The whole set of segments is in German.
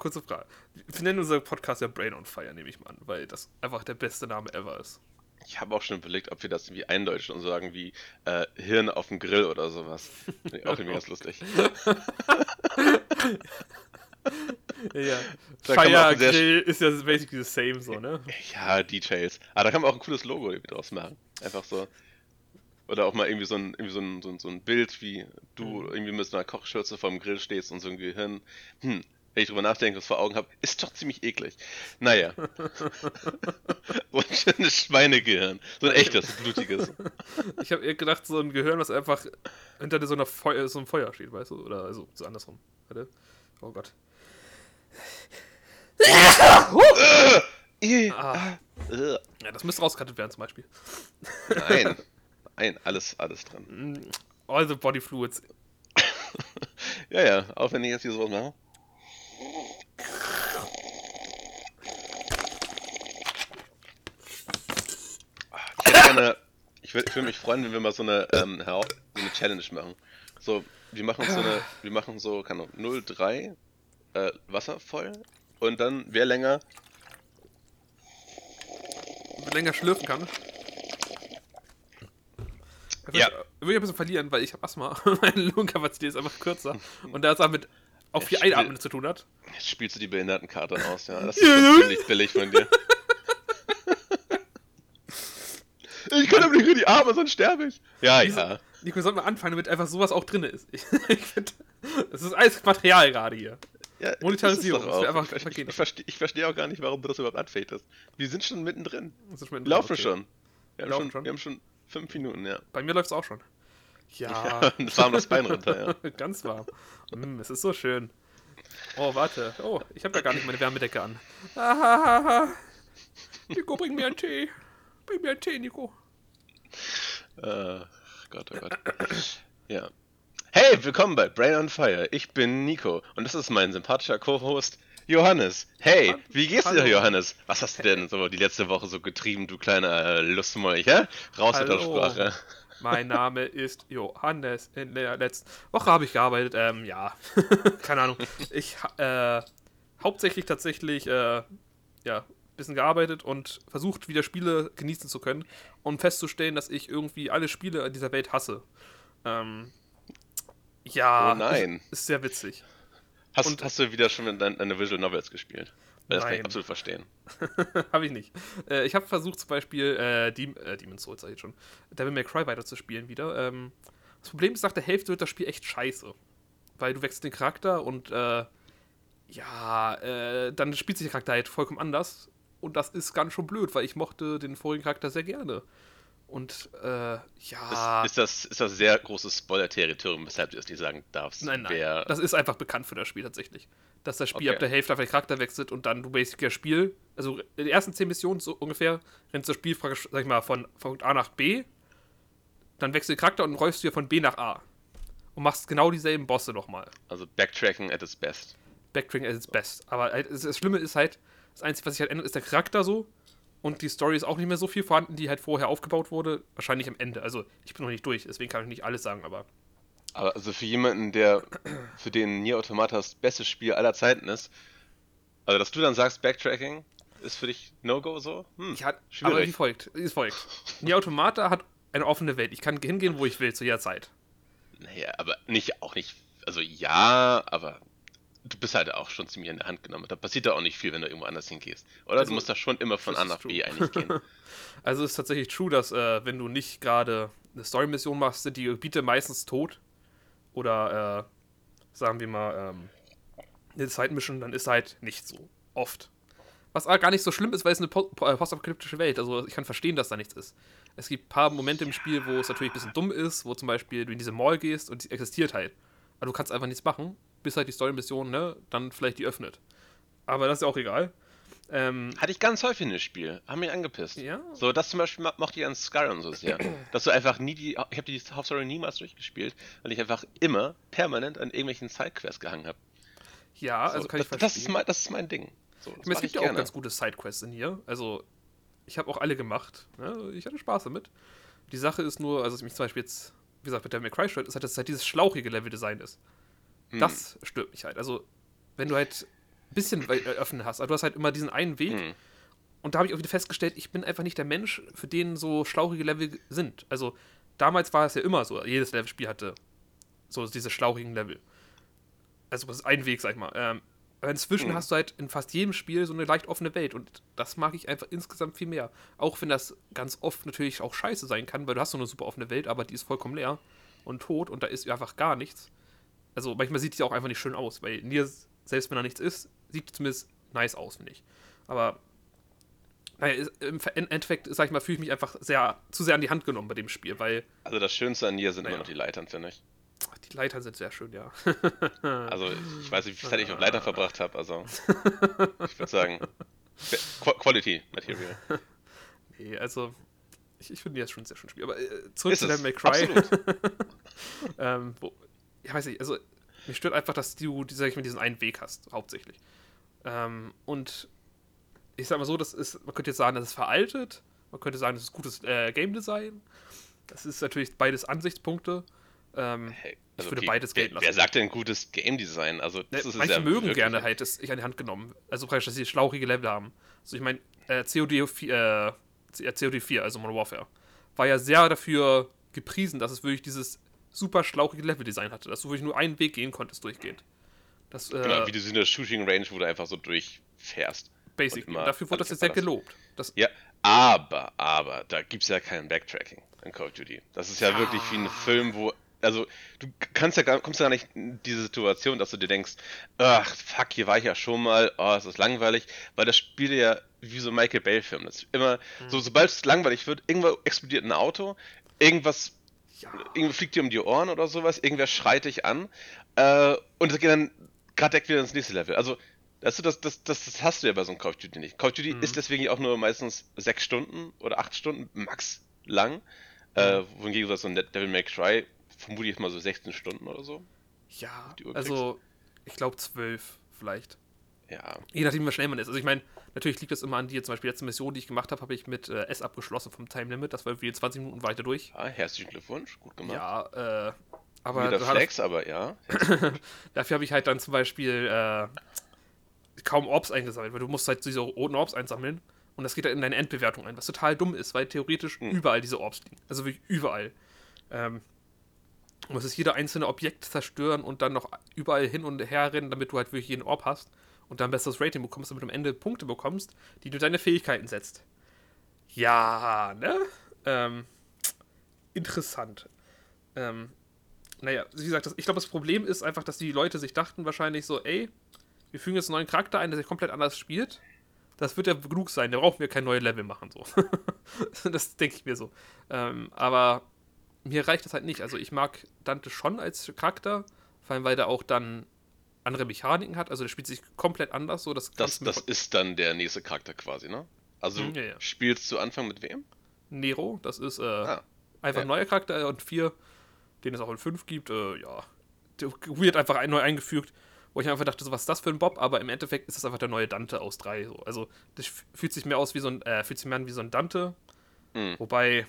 kurze Frage. Wir nennen unser Podcast ja Brain on Fire, nehme ich mal an, weil das einfach der beste Name ever ist. Ich habe auch schon überlegt, ob wir das irgendwie eindeutschen und sagen wie äh, Hirn auf dem Grill oder sowas. Nee, auch irgendwie ganz lustig. ja. Da Fire Grill ist ja basically the same, so, ne? Ja, Details. Aber da kann man auch ein cooles Logo irgendwie draus machen. Einfach so. Oder auch mal irgendwie so ein, irgendwie so ein, so ein, so ein Bild, wie du Mhm. irgendwie mit so einer Kochschürze vorm Grill stehst und so ein Gehirn. Hm, wenn ich drüber nachdenke, was vor Augen habe, ist doch ziemlich eklig. Naja. so ein schönes Schweinegehirn. So ein echtes, blutiges. Ich habe eher gedacht, so ein Gehirn, was einfach hinter so, einer Feu so einem Feuer steht, weißt du? Oder also so andersrum. Oh Gott. Ih, Ah. äh, Ja, das müsste rausgekattet werden zum Beispiel. Nein. Nein, alles, alles dran. Mm, All the body fluids. Ja, ja, auch wenn ich jetzt hier sowas mache. Ich gerne, ich würde ich würd mich freuen, wenn wir mal so eine, ähm, so eine Challenge machen. So, wir machen so eine, wir machen so, keine Ahnung, 0,3 äh, Wasser voll und dann, wer länger, man länger schlürfen kann. Ich Ja. Würde ich ein bisschen verlieren, weil ich habe Asthma. Meine Lungenkapazität ist einfach kürzer. Und da es damit auch viel. Einatmen zu tun hat. jetzt spielst du die Behindertenkarte aus, ja. Das ist ziemlich billig von dir. Ich kann aber nicht in die Arme, sonst sterbe ich. Ja, Wieso- ja. Nico, wir sollten mal anfangen, damit einfach sowas auch drin ist. Ich, das ist alles Material gerade hier. Ja, Monetarisierung, das einfach ich, ich, verstehe, ich verstehe auch gar nicht, warum du das überhaupt anfängst. Wir sind schon mittendrin. Schon Wir laufen okay. schon. Wir haben Laufen schon, schon? Wir haben schon fünf Minuten, ja. Bei mir läuft es auch schon. Ja, Ja, warm das Bein runter, ja. ganz warm. Mm, es ist so schön. Oh, warte. Oh, ich habe ja gar nicht meine Wärmedecke an. Ahahaha. Nico, bring mir einen Tee. Bring mir einen Tee, Nico. Äh, Gott, oh Gott. Ja. Hey, willkommen bei Brain on Fire. Ich bin Nico und das ist mein sympathischer Co-Host Johannes. Hey, wie geht's dir, Hallo. Johannes? Was hast du denn so die letzte Woche so getrieben, du kleiner äh, Lustmolch, hä? Raus mit der Hallo. Sprache. Mein Name ist Johannes. In der letzten Woche habe ich gearbeitet. Ähm, ja. Keine Ahnung. Ich äh, hauptsächlich tatsächlich äh, ja, ein bisschen gearbeitet und versucht, wieder Spiele genießen zu können und festzustellen, dass ich irgendwie alle Spiele in dieser Welt hasse. Ähm, ja, Oh nein. Ist, ist sehr witzig. Hast, Und- hast du wieder schon deine Visual Novels gespielt? Das kann ich Nein. absolut verstehen. habe ich nicht. Äh, ich habe versucht, zum Beispiel äh, Dem äh, Demon's Souls, sag ich schon, Devil May Cry weiterzuspielen wieder. Ähm, das Problem ist, nach der Hälfte wird das Spiel echt scheiße. Weil du wechselst den Charakter und äh, ja, äh, dann spielt sich der Charakter halt vollkommen anders. Und das ist ganz schön blöd, weil ich mochte den vorigen Charakter sehr gerne. Und äh, ja. Ist, ist, das, ist das sehr großes Spoiler-Territorium, weshalb du das nicht sagen darfst? Nein, nein. Das ist einfach bekannt für das Spiel tatsächlich. Dass das Spiel Okay. ab der Hälfte einfach den Charakter wechselt und dann du basically das Spiel, also in den ersten 10 Missionen so ungefähr, rennst du das Spiel, sag ich mal, von Punkt A nach B, dann wechselt der Charakter und räufst du ja von B nach A. Und machst genau dieselben Bosse nochmal. also Backtracking at its best. Backtracking at its best. Aber halt, das Schlimme ist halt, das Einzige, was sich halt ändert, ist der Charakter so. Und die Story ist auch nicht mehr so viel vorhanden, die halt vorher aufgebaut wurde. Wahrscheinlich am Ende. Also, ich bin noch nicht durch, deswegen kann ich nicht alles sagen, aber. Aber also für jemanden, der für den Nier Automata das beste Spiel aller Zeiten ist, also dass du dann sagst, Backtracking ist für dich No-Go so? Hm, Ja, aber schwierig. wie folgt. Wie folgt. Die Automata hat eine offene Welt. Ich kann hingehen, wo ich will, zu jeder Zeit. Naja, aber nicht, auch nicht, also ja, aber du bist halt auch schon ziemlich in der Hand genommen. Da passiert da auch nicht viel, wenn du irgendwo anders hingehst. Oder Also, du musst da schon immer von A nach. B eigentlich gehen. Also ist tatsächlich true, dass äh, wenn du nicht gerade eine Story-Mission machst, sind die Gebiete meistens tot. Oder äh, sagen wir mal ähm, eine Side-Mission, dann ist halt nicht so oft. Was aber gar nicht so schlimm ist, weil es eine po- äh, postapokalyptische Welt. Also ich kann verstehen, dass da nichts ist. Es gibt ein paar Momente im Spiel, wo es natürlich ein bisschen dumm ist, wo zum Beispiel du in diese Mall gehst und die existiert halt. Aber du kannst einfach nichts machen, bis halt die Story-Mission, ne, dann vielleicht die öffnet. Aber das ist ja auch egal. Ähm, Hatte ich ganz häufig in dem Spiel. Haben mich angepisst. Ja. So, das zum Beispiel mo- mochte ich an Skyrim so sehr. dass du einfach nie die. Ich habe die Hauptstory niemals durchgespielt, weil ich einfach immer permanent an irgendwelchen Sidequests gehangen habe. ja, So, also kann ich das, verstehen. das, ist mein, das ist mein Ding. So, meine, es gibt ja auch ganz gute Sidequests in hier. Also, ich habe auch alle gemacht. Ne? Ich hatte Spaß damit. Die Sache ist nur, also was mich zum Beispiel jetzt, wie gesagt, mit der McCry stört, ist halt, dass es halt dieses schlauchige Level-Design ist. Hm. Das stört mich halt. Also, wenn du halt bisschen wei- äh, hast. Aber du hast halt immer diesen einen Weg. Hm. Und da habe ich auch wieder festgestellt, ich bin einfach nicht der Mensch, für den so schlauchige Level sind. Also damals war es ja immer so, jedes Levelspiel hatte so diese schlauchigen Level. Also das ist ein Weg, sag ich mal. Ähm, aber inzwischen Mhm. hast du halt in fast jedem Spiel so eine leicht offene Welt und das mag ich einfach insgesamt viel mehr. Auch wenn das ganz oft natürlich auch scheiße sein kann, weil du hast so eine super offene Welt, aber die ist vollkommen leer und tot und da ist einfach gar nichts. Also manchmal sieht die auch einfach nicht schön aus, weil Nier, selbst wenn da nichts ist, sieht zumindest nice aus, finde ich. Aber naja, im Endeffekt, sag ich mal, fühle ich mich einfach sehr, zu sehr an die Hand genommen bei dem Spiel, weil Also das Schönste an Nier sind Naja. immer noch die Leitern, finde ich. die Leitern sind sehr schön, ja. Also ich weiß nicht, wie viel Zeit ich auf Leitern verbracht habe. Also ich würde sagen, Qu Quality Material. Nee, also, ich, ich finde das schon ein sehr schönes Spiel. Aber äh, zurück Ist zu. Devil May Cry. Absolut. ähm, wo, ich weiß nicht, also, mich stört einfach, dass du, sag ich mal, diesen einen Weg hast, hauptsächlich. Ähm, und ich sag mal so, das ist, man könnte jetzt sagen, das ist veraltet. Man könnte sagen, das ist gutes äh, Game Design. Das ist natürlich beides Ansichtspunkte. Ähm, Hey, Ich würde beides wer, gelten lassen. Wer sagt denn gutes Game Design? Also das Ne, ist manche ja mögen gerne halt das ich an die Hand genommen. Also praktisch, dass sie schlauchige Level haben. Also ich meine, äh, COD, 4, äh, C- äh, COD 4, also Modern Warfare, war ja sehr dafür gepriesen, dass es wirklich dieses super schlauchige Level-Design hatte, dass du wirklich nur einen Weg gehen konntest durchgehend. Das, äh, Genau, wie du in der Shooting Range, wo du einfach so durchfährst. basic. und dafür wurde das jetzt sehr gelobt. Das, Ja, aber, aber, da gibt's ja kein Backtracking in Call of Duty. Das ist ja, Ja. wirklich wie ein Film, wo. Also, du kannst ja gar, kommst ja gar nicht in diese Situation, dass du dir denkst, ach, fuck, hier war ich ja schon mal, oh, es ist langweilig, weil das Spiel ja wie so ein Michael Bay-Film ist. Immer, Hm. so, sobald es langweilig wird, irgendwo explodiert ein Auto, irgendwas ja. irgendwie fliegt dir um die Ohren oder sowas, irgendwer schreit dich an äh, und es geht dann gerade direkt wieder ins nächste Level. Also, weißt du, das, das, das, das hast du ja bei so einem Call of Duty nicht. Call of Duty Mhm. ist deswegen auch nur meistens sechs Stunden oder acht Stunden max lang. Äh, wohingegen so ein Devil May Cry vermute ich mal so 16 Stunden oder so. Ja, also ich glaube zwölf vielleicht. Ja. Je nachdem, wie schnell man ist. Also ich meine, natürlich liegt das immer an dir. Zum Beispiel letzte Mission, die ich gemacht habe, habe ich mit äh, S abgeschlossen vom Time Limit. Das war irgendwie 20 Minuten weiter durch. ja, herzlichen Glückwunsch, gut gemacht. Ja, äh, aber Wieder Flex, aber ja. dafür habe ich halt dann zum Beispiel äh, kaum Orbs eingesammelt, weil du musst halt diese roten Orbs einsammeln und das geht dann in deine Endbewertung ein, was total dumm ist, weil theoretisch Hm. überall diese Orbs liegen. Also wirklich überall. Ähm, du musst jeder einzelne Objekt zerstören und dann noch überall hin und her rennen, damit du halt wirklich jeden Orb hast und dann besseres Rating bekommst, damit du am Ende Punkte bekommst, die du deine Fähigkeiten setzt. Ja, ne? Ähm, interessant. Ähm, naja, wie gesagt, das, ich glaube, das Problem ist einfach, dass die Leute sich dachten wahrscheinlich so, ey, wir fügen jetzt einen neuen Charakter ein, der sich komplett anders spielt. Das wird ja genug sein, da brauchen wir kein neues Level machen, so. das denke ich mir so. Ähm, aber mir reicht das halt nicht. Also ich mag Dante schon als Charakter, vor allem weil der auch dann andere Mechaniken hat. Also der spielt sich komplett anders, so das, Das, das ist dann der nächste Charakter quasi, ne? Also Mhm, ja, ja. spielst zu Anfang mit wem? Nero, das ist äh, Ah, einfach ja. ein neuer Charakter und vier, den es auch in fünf gibt, äh, ja, der wird einfach ein, neu eingefügt, wo ich einfach dachte, so was ist das für ein Bob, aber im Endeffekt ist das einfach der neue Dante aus drei. So. Also das fühlt sich mehr aus wie so ein, äh, fühlt sich mehr an wie so ein Dante, Mhm. wobei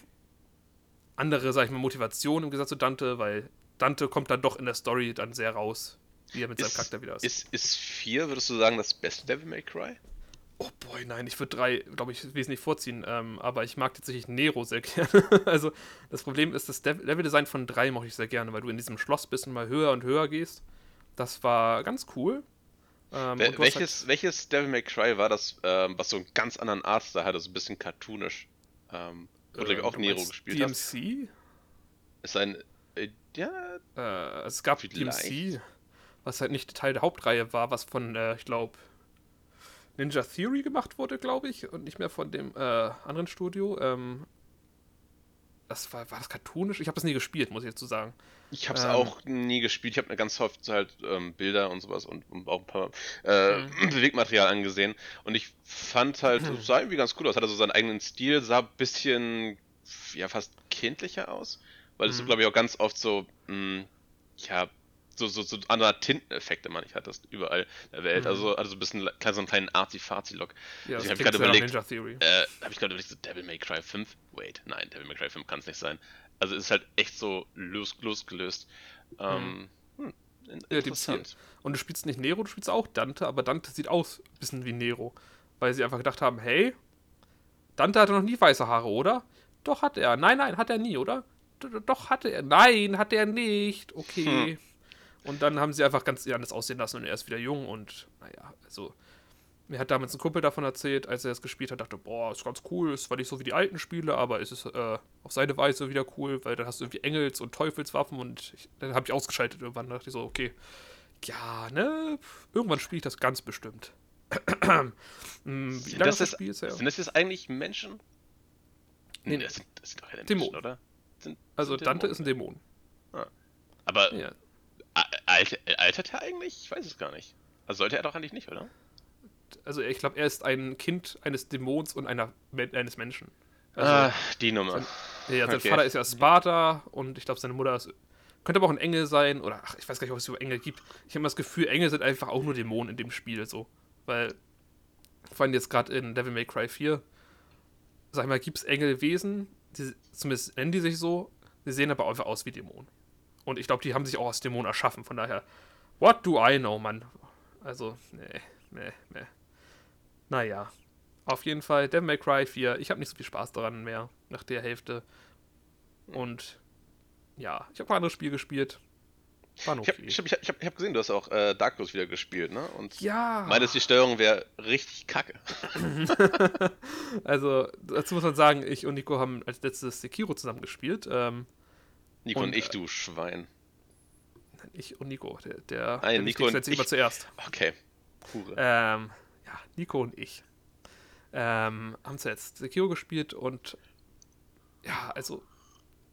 andere, sag ich mal, Motivation im Gegensatz zu Dante, weil Dante kommt dann doch in der Story dann sehr raus, wie er mit seinem Ist, Charakter wieder ist. ist, ist 4, würdest du sagen, das beste Devil May Cry? Oh boy, nein, ich würde drei, glaube ich, wesentlich vorziehen. Ähm, aber ich mag tatsächlich Nero sehr gerne. also das Problem ist, das Leveldesign von drei mochte ich sehr gerne, weil du in diesem Schloss bist und mal höher und höher gehst. Das war ganz cool. Ähm, Wel du hast welches, welches Devil May Cry war das, ähm, was so einen ganz anderen Artstyle hatte, so ein bisschen cartoonisch? Ähm, halt, glaub ich, auch Nero gespielt hast. DMC? Ist ein. Äh, ja, Äh, es gab Vielleicht. DMC, was halt nicht Teil der Hauptreihe war, was von, äh, ich glaube, Ninja Theory gemacht wurde, glaube ich, und nicht mehr von dem äh, anderen Studio. Ähm, das war, war das cartoonisch? Ich habe das nie gespielt, muss ich dazu sagen. ich hab's Ähm. auch nie gespielt. Ich habe mir ganz oft halt ähm, Bilder und sowas und, und auch ein paar äh, Mhm. Bewegmaterial angesehen. Und ich fand halt, es sah irgendwie ganz cool aus. Hatte so seinen eigenen Stil, sah ein bisschen, ja, fast kindlicher aus. Weil es so, Mhm. glaube ich, auch ganz oft so, mh, ja, so, so, so andere Tinteneffekte, man, ich hatte das überall in der Welt. Mhm. Also, also so ein bisschen so einen kleinen Arzi-Fazi-Look. Ja, Also ich hab klingt gerade überlegt. Äh, habe ich gerade überlegt, so Devil May Cry 5? Wait, nein, Devil May Cry 5 kann es nicht sein. Also es ist halt echt so los, losgelöst. Ähm, hm, Ja, die Ziel. Und du spielst nicht Nero, du spielst auch Dante, aber Dante sieht aus ein bisschen wie Nero. Weil sie einfach gedacht haben, hey, Dante hatte noch nie weiße Haare, oder? Doch hat er. Nein, nein, hat er nie, oder? Doch hatte er. Nein, hat er nicht. Okay. Hm. Und dann haben sie einfach ganz anders aussehen lassen und er ist wieder jung und naja, also mir hat damals ein Kumpel davon erzählt, als er es gespielt hat, dachte, boah, ist ganz cool, ist zwar nicht so wie die alten Spiele, aber es ist äh, auf seine Weise wieder cool, weil dann hast du irgendwie Engels- und Teufelswaffen und ich, dann habe ich ausgeschaltet irgendwann, dachte ich so, okay, ja, ne, irgendwann spiele ich das ganz bestimmt. Hm, wie lange das, das Spiel ist, ja. Sind das jetzt eigentlich Menschen? Nee, das sind, das sind doch keine Dämonen, oder? Sind, also sind Dante ist ein Dämon. Ah. Aber ja. Altert er eigentlich? Ich weiß es gar nicht. Also sollte er doch eigentlich nicht, oder? also ich glaube, er ist ein Kind eines Dämons und einer, eines Menschen. Also, ah, die Nummer. Sein, ja, sein okay. Vater ist ja Sparta und ich glaube, seine Mutter ist, könnte aber auch ein Engel sein oder ach, ich weiß gar nicht, ob es so Engel gibt. Ich habe das Gefühl, Engel sind einfach auch nur Dämonen in dem Spiel so. Weil, vor allem jetzt gerade in Devil May Cry 4, sag ich mal, gibt es Engelwesen, die, zumindest nennen die sich so, die sehen aber einfach aus wie Dämonen. Und ich glaube, die haben sich auch als Dämonen erschaffen, von daher, what do I know, Mann? Also, nee, nee, nee. Naja, auf jeden Fall Devil May Cry 4. Ich habe nicht so viel Spaß daran mehr nach der Hälfte. Und ja, ich habe ein anderes Spiel gespielt. War noch ich habe hab, hab, hab gesehen, du hast auch äh, Dark Souls wieder gespielt, ne? Und ja. meinst, die Steuerung wäre richtig kacke. also, dazu muss man sagen, ich und Nico haben als letztes Sekiro zusammen gespielt. Ähm, Nico und, und ich, du Schwein. Ich und Nico, der, der, Nein, der Nico und ich. immer zuerst. Okay. Hure. Ähm, ja, Nico und ich ähm, haben zuletzt Sekiro gespielt und ja, also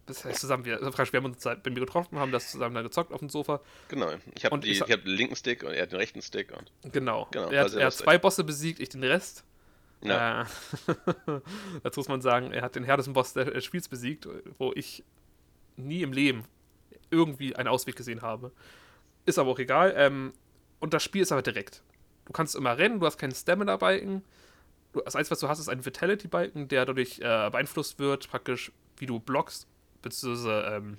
das heißt zusammen, wir, also wir haben uns bei mir getroffen, haben das zusammen dann gezockt auf dem Sofa. Genau, ich habe hab den linken Stick und er hat den rechten Stick. Und genau, genau er, hat, er hat zwei Bosse besiegt, ich den Rest. Ja. Äh, dazu muss man sagen, er hat den härtesten Boss des Spiels besiegt, wo ich nie im Leben irgendwie einen Ausweg gesehen habe. Ist aber auch egal. Ähm, und das Spiel ist aber direkt. Du kannst immer rennen, du hast keinen Stamina-Balken. Das Einzige, was du hast, ist ein Vitality-Balken, der dadurch äh, beeinflusst wird, praktisch, wie du blockst, beziehungsweise ähm,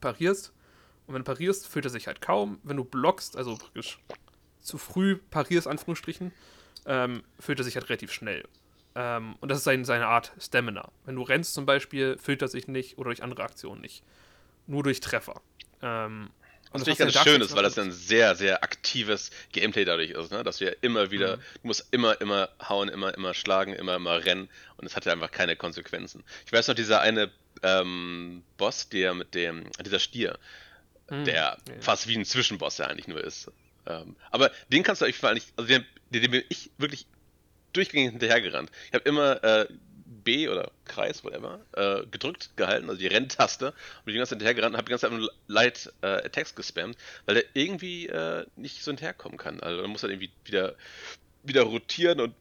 parierst. Und wenn du parierst, füllt er sich halt kaum. Wenn du blockst, also praktisch zu früh parierst, Anführungsstrichen, ähm, füllt er sich halt relativ schnell. Ähm, und das ist sein, seine Art Stamina. Wenn du rennst zum Beispiel, füllt er sich nicht oder durch andere Aktionen nicht. Nur durch Treffer. Ähm, und das finde ich ganz schön ist, weil das ein sehr, sehr aktives Gameplay dadurch ist, ne? dass wir immer wieder, mhm. du musst immer, immer hauen, immer, immer schlagen, immer, immer rennen und es hat ja einfach keine Konsequenzen. Ich weiß noch, dieser eine ähm, Boss, der mit dem, dieser Stier, mhm. der ja. fast wie ein Zwischenboss ja eigentlich nur ist. Ähm, aber den kannst du eigentlich vor allem nicht, also den, den bin ich wirklich durchgängig hinterhergerannt. Ich habe immer äh, B oder Kreis, whatever, äh, gedrückt gehalten, also die Renntaste, und bin die ganze Zeit hinterhergerannt und habe die ganze Zeit mit Light äh, Attacks gespammt, weil der irgendwie äh, nicht so hinterherkommen kann. Also dann muss er irgendwie wieder, wieder rotieren und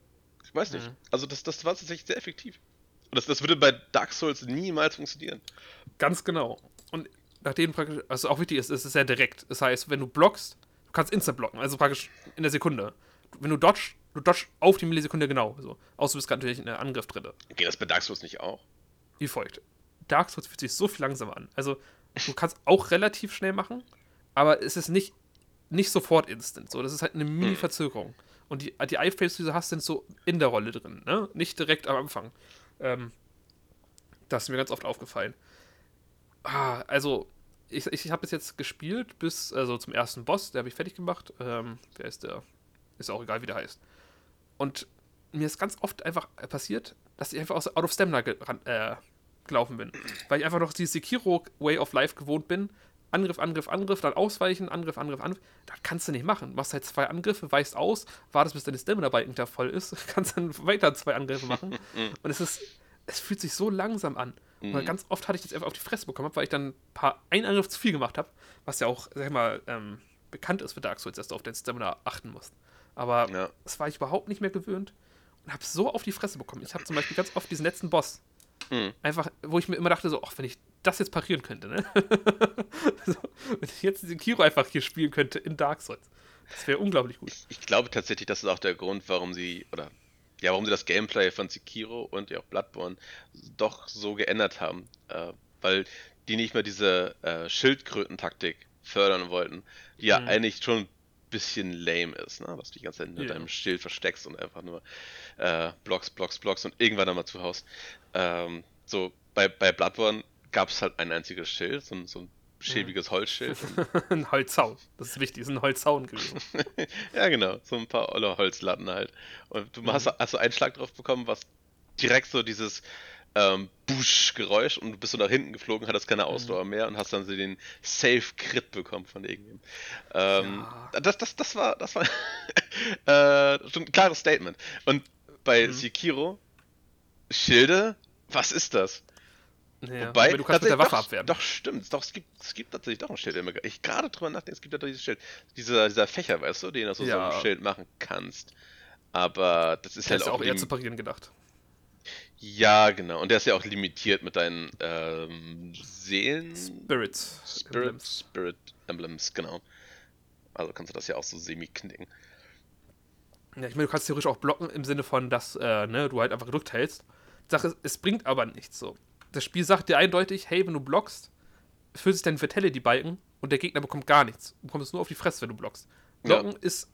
ich weiß nicht. Mhm. Also das, das war tatsächlich sehr effektiv. Und das, das würde bei Dark Souls niemals funktionieren. Ganz genau. Und nachdem praktisch, also auch wichtig ist, es ist sehr direkt. Das heißt, wenn du blockst, du kannst instant blocken, also praktisch in der Sekunde. Wenn du dodge, Du dodge auf die Millisekunde genau. So. Außer du bist gerade natürlich in der Angriff drin. Geht das bei Dark Souls nicht auch? Wie folgt. Dark Souls fühlt sich so viel langsamer an. Also, du kannst auch relativ schnell machen, aber es ist nicht, nicht sofort instant. So, das ist halt eine hm. Mini-Verzögerung. Und die, die Iframes, die du hast, sind so in der Rolle drin, ne? Nicht direkt am Anfang. Ähm, das ist mir ganz oft aufgefallen. Ah, also, ich, ich habe es jetzt gespielt bis also zum ersten Boss, der habe ich fertig gemacht. Ähm, wer ist der? Ist auch egal, wie der heißt. Und mir ist ganz oft einfach passiert, dass ich einfach aus Out of Stamina ge äh, gelaufen bin. Weil ich einfach noch die Sekiro Way of Life gewohnt bin. Angriff, Angriff, Angriff, dann ausweichen, Angriff, Angriff, Angriff. Das kannst du nicht machen. Du machst halt zwei Angriffe, weißt aus, wartest, bis deine Stamina-Balken da voll ist, kannst dann weiter zwei Angriffe machen. Und es ist, es fühlt sich so langsam an. Mhm. Und ganz oft hatte ich das einfach auf die Fresse bekommen, weil ich dann ein paar, einen Angriff zu viel gemacht habe, was ja auch, sag ich mal, ähm, bekannt ist für Dark Souls, dass du auf dein Stamina achten musst. Aber ja. das war ich überhaupt nicht mehr gewöhnt und habe so auf die Fresse bekommen. Ich habe zum Beispiel ganz oft diesen letzten Boss. Mhm. Einfach, wo ich mir immer dachte, so, ach, wenn ich das jetzt parieren könnte, ne? so, wenn ich jetzt diesen Kiro einfach hier spielen könnte in Dark Souls. Das wäre unglaublich gut. Ich, ich, glaube tatsächlich, das ist auch der Grund, warum sie, oder ja, warum sie das Gameplay von Sekiro und ja auch Bloodborne doch so geändert haben. Äh, weil die nicht mehr diese äh, Schildkröten-Taktik fördern wollten, die ja Mhm. eigentlich schon bisschen lame ist, ne? Dass du die ganze Zeit hinter Ja. deinem Schild versteckst und einfach nur äh, Blocks, Blocks, Blocks und irgendwann dann mal zuhaust. Ähm, so, bei, bei Bloodborne gab es halt ein einziges Schild, so, ein- so ein schäbiges Holzschild. ein Holzzaun. Das ist wichtig, ist ein Holzzaun gewesen. ja, genau, so ein paar olle Holzlatten halt. Und du Mhm. hast, hast so einen Schlag drauf bekommen, was direkt so dieses ähm, Busch-Geräusch und du bist so nach hinten geflogen, hattest keine Ausdauer mehr und hast dann so den Safe-Crit bekommen von irgendjemandem. Ähm, Ja. das, das, das war, das war äh, schon ein klares Statement. Und bei Mhm. Sekiro, Schilde, was ist das? Ja, Wobei, aber du kannst mit der Waffe doch, abwehren. Doch, stimmt. Doch, es gibt, es gibt tatsächlich doch ein Schild. Ich gerade drüber nachdenke, es gibt ja doch dieses Schild. Dieser, dieser Fächer, weißt du, den du so, so Ja. ein Schild machen kannst. Aber das ist Der halt ist auch. auch eher zu parieren gedacht. Ja, genau. Und der ist ja auch limitiert mit deinen ähm, Seelen. Spirits. Spirit, Emblems. Spirit Emblems, genau. Also kannst du das ja auch so semi-knicken. Ja, ich meine, du kannst theoretisch auch blocken im Sinne von, dass äh, ne, du halt einfach gedrückt hältst. Sache ist, es bringt aber nichts so. Das Spiel sagt dir eindeutig, hey, wenn du blockst, füllt sich dein Vitality-Balken und der Gegner bekommt gar nichts. Du bekommst nur auf die Fresse, wenn du blockst. Ja. Blocken ist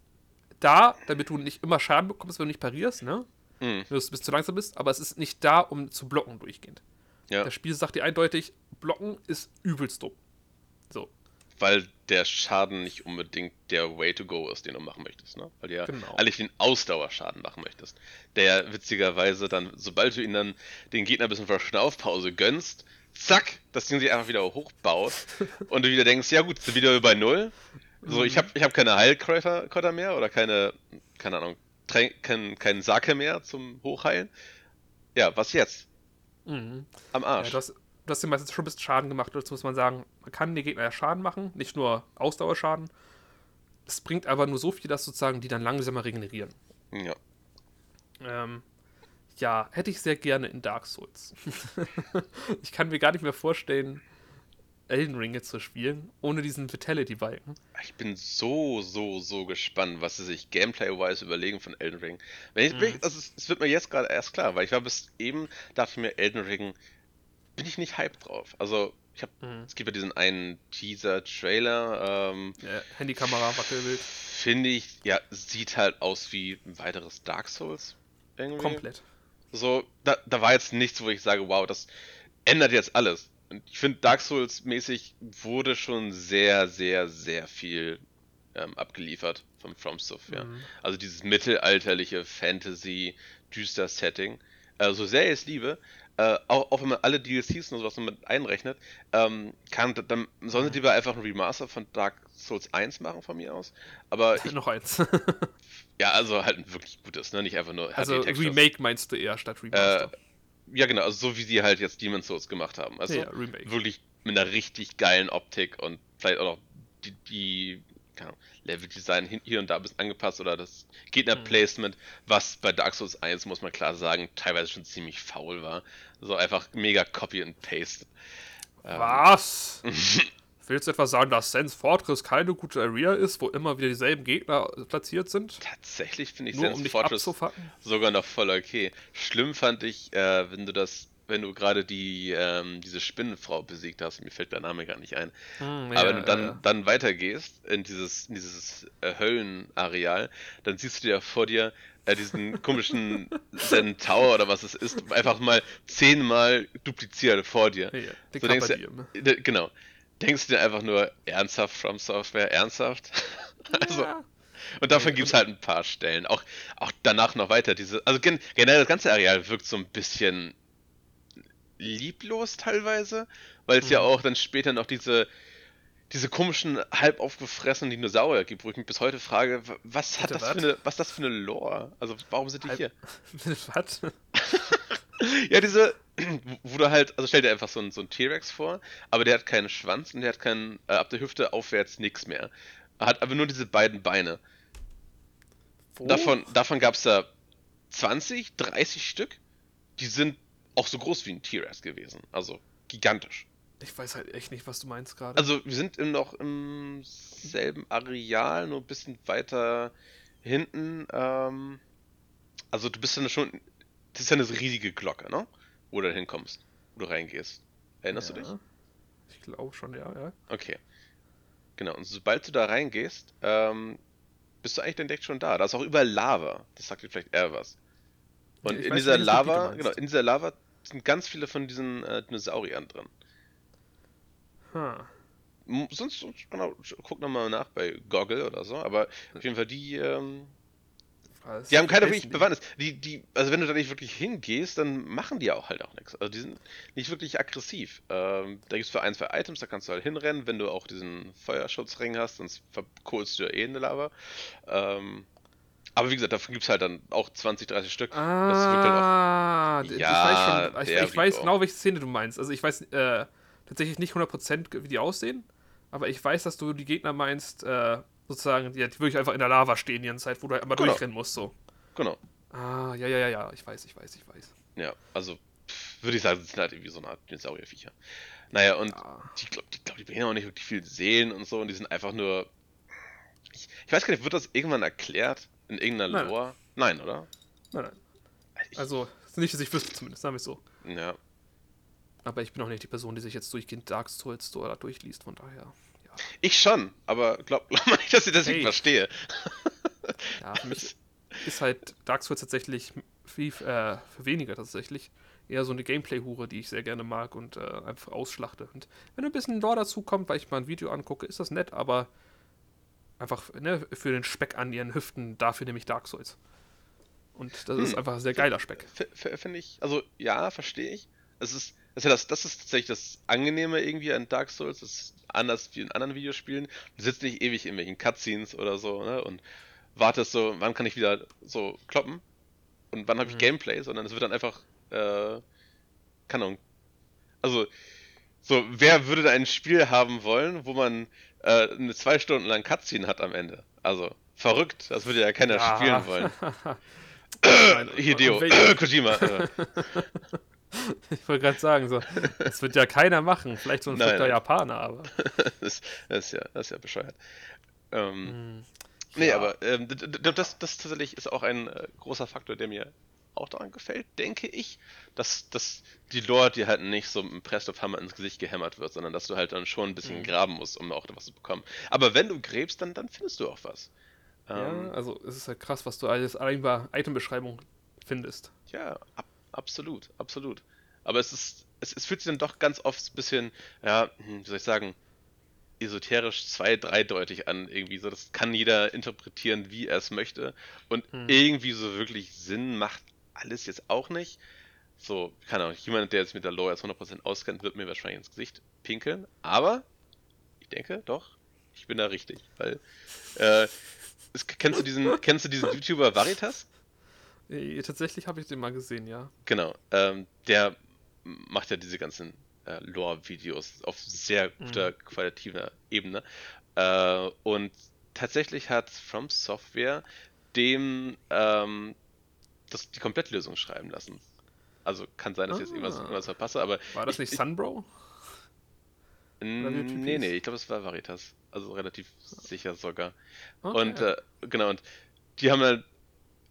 da, damit du nicht immer Schaden bekommst, wenn du nicht parierst, ne? Mhm. Wenn du bis zu langsam bist, aber es ist nicht da, um zu blocken durchgehend. Ja, Das Spiel sagt dir eindeutig, blocken ist übelst dumm. So, weil der Schaden nicht unbedingt der Way to go ist, den du machen möchtest, ne? Weil du ja Genau. eigentlich den Ausdauerschaden machen möchtest. Der witzigerweise dann, sobald du ihn dann den Gegner ein bisschen Verschnaufpause gönnst, zack, das Ding sich einfach wieder hochbaut und du wieder denkst, ja gut, sind wieder bei Null. So, ich habe ich hab keine Heilkräuter Kräuter mehr oder keine, keine Ahnung, Trän kein, keinen Sake mehr zum Hochheilen. Ja, was jetzt? mhm. Am Ja, Arsch. du, hast, du hast dir meistens schon ein bisschen Schaden gemacht. Dazu muss man sagen, man kann den Gegner ja Schaden machen, nicht nur Ausdauerschaden. Es bringt aber nur so viel, dass sozusagen die dann langsamer regenerieren. ja. Ähm, ja, hätte ich sehr gerne in Dark Souls. ich kann mir gar nicht mehr vorstellen, Elden Ring jetzt zu spielen, ohne diesen Vitality-Balken. Ich bin so, so, so gespannt, was sie sich Gameplay-wise überlegen von Elden Ring. Wenn ich, Mhm. also es, es wird mir jetzt gerade erst klar, weil ich war bis eben, dachte ich mir, Elden Ring, bin ich nicht hyped drauf. Also, ich habe, Mhm. es gibt ja diesen einen Teaser-Trailer, ähm, Ja, Handykamera, Wackelbild, finde ich, ja, sieht halt aus wie ein weiteres Dark Souls. Irgendwie. komplett. So, da, da war jetzt nichts, wo ich sage, wow, das ändert jetzt alles. Und ich finde, Dark Souls-mäßig wurde schon sehr, sehr, sehr viel ähm, abgeliefert vom From Software. Mhm. Also dieses mittelalterliche Fantasy, düster Setting. Äh, so sehr ich es liebe, äh, auch, auch wenn man alle DLCs und sowas mit einrechnet, ähm, kann, dann sollen sie lieber einfach ein Remaster von Dark Souls 1 machen von mir aus. Aber ich, Noch eins. ja, also halt ein wirklich gutes, ne? Nicht einfach nur also. Remake meinst du eher statt Remaster. Ja, genau, also so wie sie halt jetzt Demon's Souls gemacht haben. Also ja, wirklich mit einer richtig geilen Optik und vielleicht auch noch die, die keine Ahnung, Level-Design hier und da ein bisschen angepasst oder das Gegner-Placement, was bei Dark Souls 1, muss man klar sagen, teilweise schon ziemlich faul war. So einfach mega Copy and Paste. Ähm, Was? Willst du etwa sagen, dass Sense Fortress keine gute Area ist, wo immer wieder dieselben Gegner platziert sind? Tatsächlich finde ich Nur Sense um Fortress abzufacken? sogar noch voll okay. Schlimm fand ich, äh, wenn du das, wenn du gerade die, ähm, diese Spinnenfrau besiegt hast, mir fällt der Name gar nicht ein. Hm, Aber ja, wenn du dann, ja, ja. dann weitergehst in dieses, in dieses äh, Höllenareal, dann siehst du ja vor dir äh, diesen komischen Centaur oder was es ist, einfach mal zehnmal dupliziert vor dir. Ja, So denkst du- Genau. Denkst du dir einfach nur, ernsthaft From Software, ernsthaft? also, Ja. und davon Ja, gibt es halt ein paar Stellen. Auch, auch danach noch weiter. Diese, also gen generell das ganze Areal wirkt so ein bisschen lieblos teilweise, weil es ja Mhm. auch dann später noch diese, diese komischen, halb aufgefressenen Dinosaurier gibt, wo ich mich bis heute frage, wa- was hat Bitte, das für eine, was ist das für eine Lore? Also warum sind die Halb- hier? Was? Ja, diese, wo du halt, also stell dir einfach so einen, so einen T-Rex vor, aber der hat keinen Schwanz und der hat keinen, äh, ab der Hüfte aufwärts nichts mehr. Er hat aber nur diese beiden Beine. Wo? Davon, davon gab es da 20, 30 Stück. Die sind auch so groß wie ein T-Rex gewesen. Also gigantisch. Ich weiß halt echt nicht, was du meinst gerade. Also wir sind im, noch im selben Areal, nur ein bisschen weiter hinten. Ähm, also du bist dann schon. Das ist ja eine riesige Glocke, ne? Wo du da hinkommst, wo du reingehst. Erinnerst du dich? Ich glaube schon, ja, ja. Okay. Genau, und sobald du da reingehst, ähm, bist du eigentlich dann direkt schon da. Da ist auch überall Lava. Das sagt dir vielleicht eher was. Und Ich in weiß dieser Lava, genau, in dieser Lava sind ganz viele von diesen äh, Dinosauriern drin. Ha. M- Sonst, genau, guck nochmal nach bei Goggle oder so, aber auf jeden Fall die, ähm, Was die haben keine wirklich? Bewandtnis. Die, die, also wenn du da nicht wirklich hingehst, dann machen die auch halt auch nichts. Also die sind nicht wirklich aggressiv. Ähm, da gibt es für ein, zwei Items, da kannst du halt hinrennen, wenn du auch diesen Feuerschutzring hast, sonst verkohlst du ja eh in der Lava. Ähm, aber wie gesagt, dafür gibt es halt dann auch 20, 30 Stück. Das wirkt halt auch. Ah, Ja, ich weiß schon, ich, ich weiß genau, welche Szene du meinst. Also ich weiß äh, tatsächlich nicht 100% wie die aussehen, aber ich weiß, dass du die Gegner meinst, äh, sozusagen, die, die wirklich einfach in der Lava stehen die ganze Zeit, wo du halt immer Genau. durchrennen musst, so. Genau. Ah, ja, ja, ja, ja, ich weiß, ich weiß, ich weiß. Ja, also würde ich sagen, das sind halt irgendwie so eine Art Dinosaurierviecher. Naja, und Ja. die glaube, die, glaub, die bringen auch nicht wirklich viel Seelen und so und die sind einfach nur. Ich, ich weiß gar nicht, wird das irgendwann erklärt in irgendeiner Nein. Lore? Nein, oder? Nein, nein. Ich, Also, nicht, dass ich wüsste zumindest, sagen wir es so. ja. Aber ich bin auch nicht die Person, die sich jetzt durchgehend Dark Souls Store durchliest, von daher. Ich schon, aber glaub, glaub mal nicht, dass ich das nicht Hey. verstehe. ja für mich ist halt Dark Souls tatsächlich viel, äh, für weniger tatsächlich. Eher so eine Gameplay-Hure, die ich sehr gerne mag und äh, einfach ausschlachte. Und wenn ein bisschen Lore dazu kommt, weil ich mal ein Video angucke, ist das nett, aber einfach ne, für den Speck an ihren Hüften, dafür nehme ich Dark Souls. Und das ist Hm. einfach sehr geiler Speck. Finde ich, also ja, verstehe ich. Es ist, das ist, ja das, das ist tatsächlich das Angenehme irgendwie an Dark Souls. Das ist anders wie in anderen Videospielen. Du sitzt nicht ewig in welchen Cutscenes oder so, ne? Und wartest so, wann kann ich wieder so kloppen? Und wann habe ich Mhm. Gameplay? Sondern es wird dann einfach, äh, keine Ahnung. Also, so, wer würde da ein Spiel haben wollen, wo man äh, eine zwei Stunden lang Cutscene hat am Ende? Also, verrückt, das würde ja keiner spielen wollen. Hideo, Kojima. Ich wollte gerade sagen, so, das wird ja keiner machen. Vielleicht so ein verrückter. Japaner, aber. das, das, ist ja, das ist ja bescheuert. Ähm, Hm, nee, ja. aber ähm, das, das tatsächlich ist auch ein äh, großer Faktor, der mir auch daran gefällt, denke ich, dass, dass die Lore dir halt nicht so mit Press of Hammer ins Gesicht gehämmert wird, sondern dass du halt dann schon ein bisschen Mhm. graben musst, um auch was zu bekommen. Aber wenn du gräbst, dann, dann findest du auch was. Ja, Ähm, also es ist halt krass, was du alles allein bei Itembeschreibung findest. Ja, ab, absolut, absolut. Aber es ist, es, es fühlt sich dann doch ganz oft ein bisschen, ja, hm, wie soll ich sagen, esoterisch zwei-, dreideutig an, irgendwie so. Das kann jeder interpretieren, wie er es möchte. Und Hm. irgendwie so wirklich Sinn macht alles jetzt auch nicht. So, keine Ahnung, jemand, der jetzt mit der Lore jetzt 100% auskennt, wird mir wahrscheinlich ins Gesicht pinkeln. Aber ich denke doch, ich bin da richtig. Weil, äh, es, kennst du diesen, kennst du diesen YouTuber Varitas? Äh, tatsächlich habe ich den mal gesehen, ja. Genau, ähm, der macht ja diese ganzen äh, Lore-Videos auf sehr guter Mhm. qualitativer Ebene. Äh, und tatsächlich hat From Software dem ähm, das, die Komplettlösung schreiben lassen. Also kann sein, dass ich jetzt irgendwas, Ah. irgendwas verpasse, aber War das ich, nicht ich, Sunbro? nee, nee, ich glaube, es war Varitas. Also relativ sicher sogar. Okay. Und äh, genau, und die haben halt,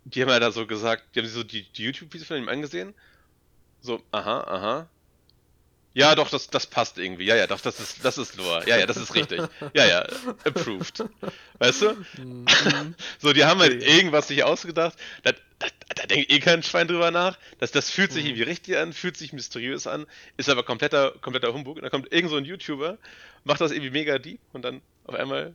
die haben ja da so gesagt, die haben sich so die, die YouTube-Videos von ihm angesehen. So, aha, aha. Ja, doch, das, das passt irgendwie. Ja, ja, doch, das ist, das ist Lore. Ja, ja, das ist richtig. Ja, ja, approved. Weißt du? Mhm. So, die haben halt irgendwas sich ausgedacht. Da, da, da denkt eh kein Schwein drüber nach. Das, das fühlt sich Mhm. irgendwie richtig an, fühlt sich mysteriös an, ist aber kompletter, kompletter Humbug. Und dann kommt irgend so ein YouTuber, macht das irgendwie mega deep und dann auf einmal,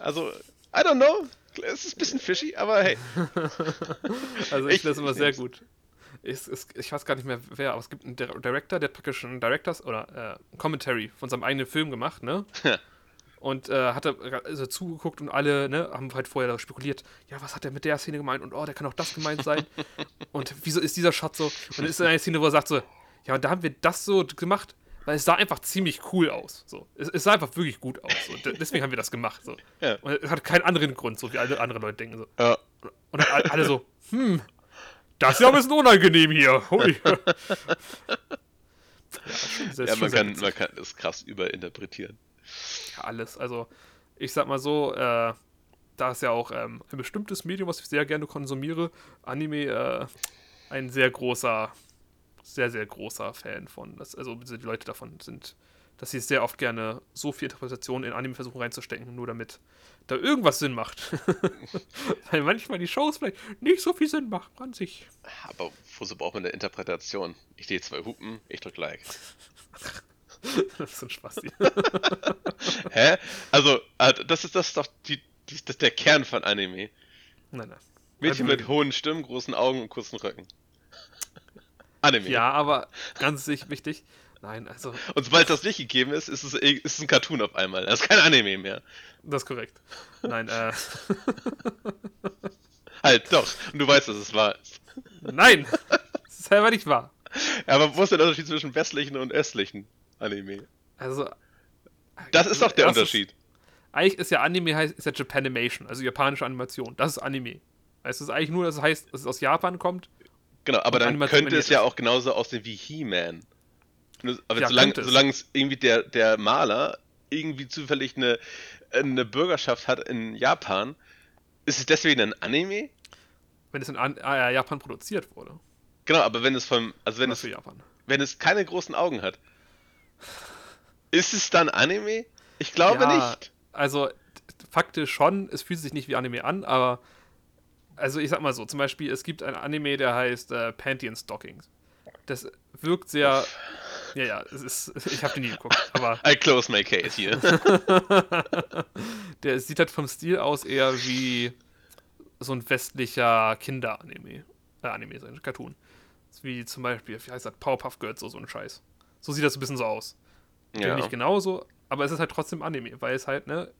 also, I don't know. Es ist ein bisschen fishy, aber hey. Also ich, Ich- das immer sehr gut. Ich, ich weiß gar nicht mehr wer, aber es gibt einen Dir- Director, der hat praktisch einen Directors oder äh, Commentary von seinem eigenen Film gemacht, ne? Und äh, hat er also zugeguckt und alle ne, haben halt vorher spekuliert, ja, was hat er mit der Szene gemeint und oh, der kann auch das gemeint sein. und wieso ist dieser Shot so? Und dann ist da eine Szene, wo er sagt so, ja, und da haben wir das so gemacht, weil es sah einfach ziemlich cool aus. So. Es, es sah einfach wirklich gut aus. So. De- Deswegen haben wir das gemacht. So. Ja. Und es hat keinen anderen Grund, so wie alle anderen Leute denken. So. Ja. Und dann alle- so, hm, das ist ja ein bisschen unangenehm hier. Hui. ja, Ja, man kann, man kann es krass überinterpretieren. Ja, alles. Also, ich sag mal so, äh, da ist ja auch ähm, ein bestimmtes Medium, was ich sehr gerne konsumiere, Anime, äh, ein sehr großer, sehr, sehr großer Fan von. Das, also die Leute davon sind dass sie sehr oft gerne so viel Interpretation in Anime versuchen reinzustecken, nur damit da irgendwas Sinn macht. Weil manchmal die Shows vielleicht nicht so viel Sinn machen an sich. Aber wozu braucht man eine Interpretation? Ich sehe zwei Hupen, ich drück Like. das ist ein Spaß. Hä? Also, äh, das ist, das ist doch die, die, das der Kern von Anime. Nein, nein. Mädchen mit hohen Stimmen, großen Augen und kurzen Rücken. Anime. Ja, aber ganz wichtig. Nein, also. Und sobald das nicht gegeben ist, ist es, ist es ein Cartoon auf einmal. Das ist kein Anime mehr. Das ist korrekt. Nein, äh. halt, doch. Und du weißt, dass es wahr ist. Nein! Das ist selber nicht wahr. Ja, aber wo ist der Unterschied zwischen westlichen und östlichen Anime? Also. Das ist doch der Unterschied. Ist, eigentlich ist ja Anime heißt, ist ja Japanimation, also japanische Animation. Das ist Anime. Es ist eigentlich nur, dass es heißt, dass es aus Japan kommt. Genau, aber dann könnte es ja auch genauso aussehen wie He-Man. Aber ja, solange, solange es irgendwie der, der Maler irgendwie zufällig eine, eine Bürgerschaft hat in Japan, ist es deswegen ein Anime? Wenn es in An äh, Japan produziert wurde. Genau, aber wenn es vom, also wenn es, Japan. wenn es keine großen Augen hat, ist es dann Anime? Ich glaube ja, nicht. Also faktisch schon, es fühlt sich nicht wie Anime an, aber also ich sag mal so, zum Beispiel, es gibt ein Anime, der heißt äh, Panty and Stockings. Das wirkt sehr ja, ja, es ist, ich habe den nie geguckt, aber. I close my case hier. der sieht halt vom Stil aus eher wie so ein westlicher Kinder-Anime. Äh, Anime, so ein Cartoon. Wie zum Beispiel, wie heißt das, Powerpuff Girls, so, so ein Scheiß. So sieht das ein bisschen so aus. Ja. Nicht genauso, aber es ist halt trotzdem Anime, weil es halt, ne,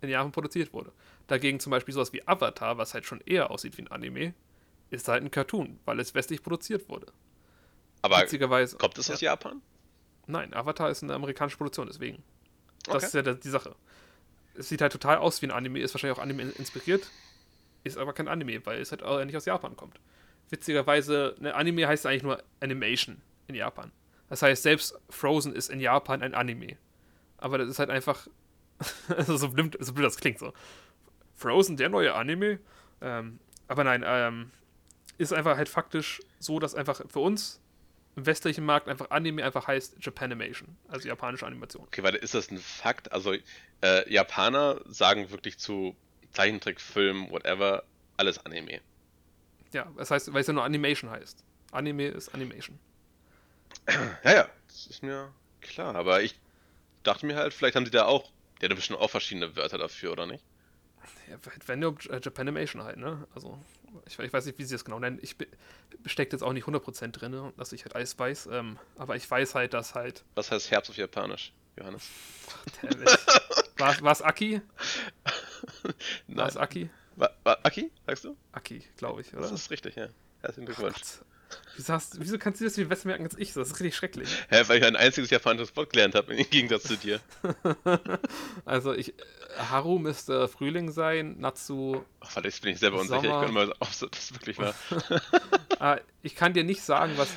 in Jahren produziert wurde. Dagegen zum Beispiel sowas wie Avatar, was halt schon eher aussieht wie ein Anime, ist halt ein Cartoon, weil es westlich produziert wurde. Aber kommt es aus ja. Japan? Nein, Avatar ist eine amerikanische Produktion, deswegen. Das okay. ist ja die Sache. Es sieht halt total aus wie ein Anime, ist wahrscheinlich auch Anime inspiriert, ist aber kein Anime, weil es halt auch nicht aus Japan kommt. Witzigerweise, ne, Anime heißt eigentlich nur Animation in Japan. Das heißt, selbst Frozen ist in Japan ein Anime. Aber das ist halt einfach, also so, blöd, so blöd das klingt so. Frozen, der neue Anime? Ähm, aber nein, ähm, ist einfach halt faktisch so, dass einfach für uns im westlichen Markt einfach Anime einfach heißt Japanimation, also japanische Animation. Okay, warte, ist das ein Fakt? Also äh, Japaner sagen wirklich zu Zeichentrickfilm, whatever, alles Anime. Ja, das heißt, weil es ja nur Animation heißt. Anime ist Animation. Ja, ja, das ist mir klar, aber ich dachte mir halt, vielleicht haben sie da auch, der hat bestimmt auch verschiedene Wörter dafür, oder nicht? Wenn nur Japanimation halt, ne? Also ich, ich, weiß nicht, wie sie das genau nennen. Ich stecke jetzt auch nicht 100% drin, dass ich halt alles weiß. Ähm, aber ich weiß halt, dass halt. Was heißt Herbst auf Japanisch, Johannes? war es Aki? Nein. War es Aki? War, war Aki, sagst du? Aki, glaube ich, oder? Das ist richtig, ja. Herzlichen Glückwunsch. Wieso, hast, wieso kannst du das viel besser merken als ich? Das ist richtig schrecklich. Hä, weil ich ein einziges japanisches Wort gelernt habe, im Gegensatz zu dir. also ich. Haru müsste Frühling sein, Natsu. Ach, warte, jetzt bin ich selber unsicher. Ich könnte mal, ob das wirklich war. ah, ich kann dir nicht sagen, was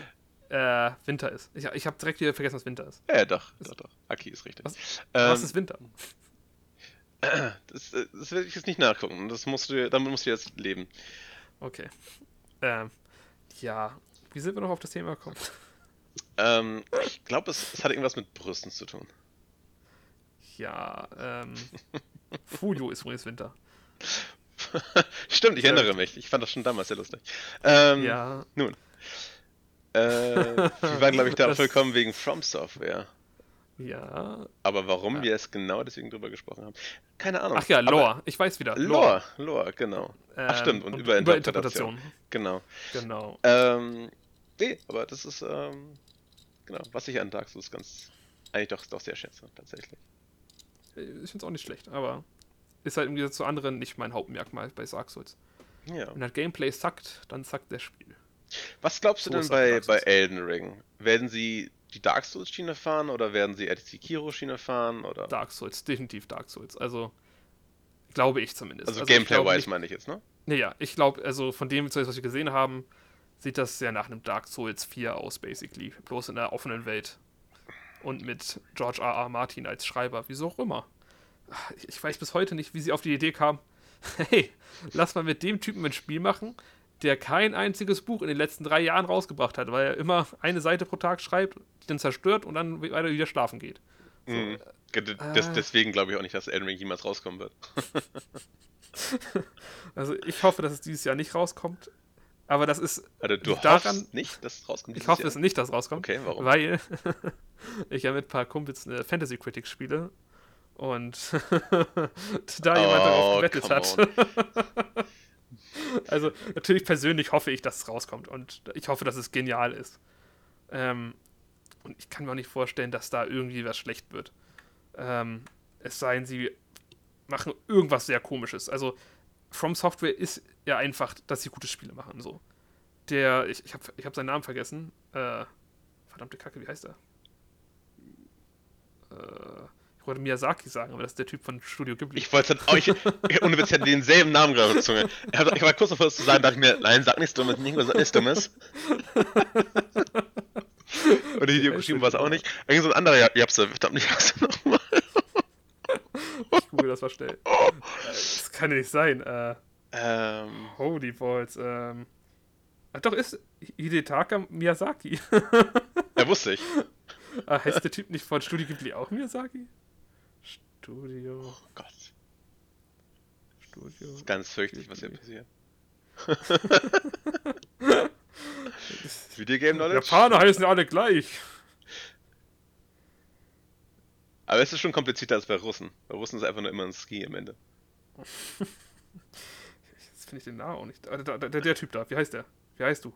äh, Winter ist. Ich, ich habe direkt wieder vergessen, was Winter ist. Ja, ja doch, doch, doch. Aki ist richtig. Was, ähm, was ist Winter? Das, das werde ich jetzt nicht nachgucken. Das musst du, damit musst du jetzt leben. Okay. Ähm, ja, wie sind wir noch auf das Thema gekommen? Ähm, ich glaube, es, es, hat irgendwas mit Brüsten zu tun. Ja, ähm. Fujo ist übrigens Winter. Stimmt, ich erinnere mich. Ich fand das schon damals sehr lustig. Ähm, ja. Nun. Äh, wir waren, glaube ich, da vollkommen wegen From Software. Ja. Aber warum ja. wir es genau deswegen drüber gesprochen haben, keine Ahnung. Ach ja, Lore, ich weiß wieder. Lore, Lore, genau. Ähm, Ach stimmt, und, und Überinterpretation. Genau. Genau. Ähm, nee, aber das ist, ähm, genau, was ich an Dark Souls ganz, eigentlich doch, doch sehr schätze, tatsächlich. Ich finde es auch nicht schlecht, aber ist halt im Gegensatz zu anderen nicht mein Hauptmerkmal bei Dark Souls. Ja. Wenn das Gameplay sackt, dann sackt das Spiel. Was glaubst du so denn bei, bei Elden Ring? Werden sie die Dark Souls-Schiene fahren oder werden sie eher die Sekiro-Schiene fahren? Oder? Dark Souls, definitiv Dark Souls. Also, glaube ich zumindest. Also, also Gameplay-wise meine ich jetzt, ne? Naja, ich glaube, also von dem, was wir gesehen haben, sieht das sehr nach einem Dark Souls 4 aus, basically. Bloß in der offenen Welt. Und mit George R. R. Martin als Schreiber, wieso auch immer. Ich weiß bis heute nicht, wie sie auf die Idee kam, hey, lass mal mit dem Typen ein Spiel machen, der kein einziges Buch in den letzten drei Jahren rausgebracht hat, weil er immer eine Seite pro Tag schreibt, die dann zerstört und dann weiter wieder schlafen geht. So, mhm. Des, äh, deswegen glaube ich auch nicht, dass Elden Ring jemals rauskommen wird. also ich hoffe, dass es dieses Jahr nicht rauskommt. Aber das ist. Also du daran, nicht, dass es rauskommt? Ich hoffe Jahr? es nicht, dass es rauskommt. Okay, warum? Weil ich ja mit ein paar Kumpels eine Fantasy Critics spiele und da jemand oh, darauf gewettet hat. also natürlich persönlich hoffe ich, dass es rauskommt und ich hoffe, dass es genial ist. Ähm, und ich kann mir auch nicht vorstellen, dass da irgendwie was schlecht wird. Ähm, es sei denn, sie machen irgendwas sehr komisches. Also From Software ist ja einfach, dass sie gute Spiele machen. So. Der, ich, ich habe ich hab seinen Namen vergessen. Äh, verdammte Kacke, wie heißt er? Äh, wollte Miyazaki sagen, aber das ist der Typ von Studio Ghibli. Ich wollte oh, ich, ohne Witz, hätte denselben Namen gerade Zunge. Ich war kurz davor, das zu sagen, dachte mir, nein, sag nichts Dummes, nicht sag nichts Dummes. Und Hideo Kojima war es auch nicht. Irgend so ein anderer Japse, verdammt nicht, was nochmal. ich google das mal schnell. Das kann ja nicht sein. Äh, ähm. Holy balls. Ähm. Ach doch, ist Hidetaka Miyazaki. ja, wusste ich. Ah, heißt der Typ nicht von Studio Ghibli auch Miyazaki? Studio. Oh Gott. Studio. Das ist ganz fürchterlich, was hier passiert. Videogame Knowledge? Japaner heißen alle gleich. Aber es ist schon komplizierter als bei Russen. Bei Russen ist einfach nur immer ein Ski am Ende. Jetzt finde ich den Namen auch nicht. Der, der, der, der, Typ da, wie heißt der? Wie heißt du?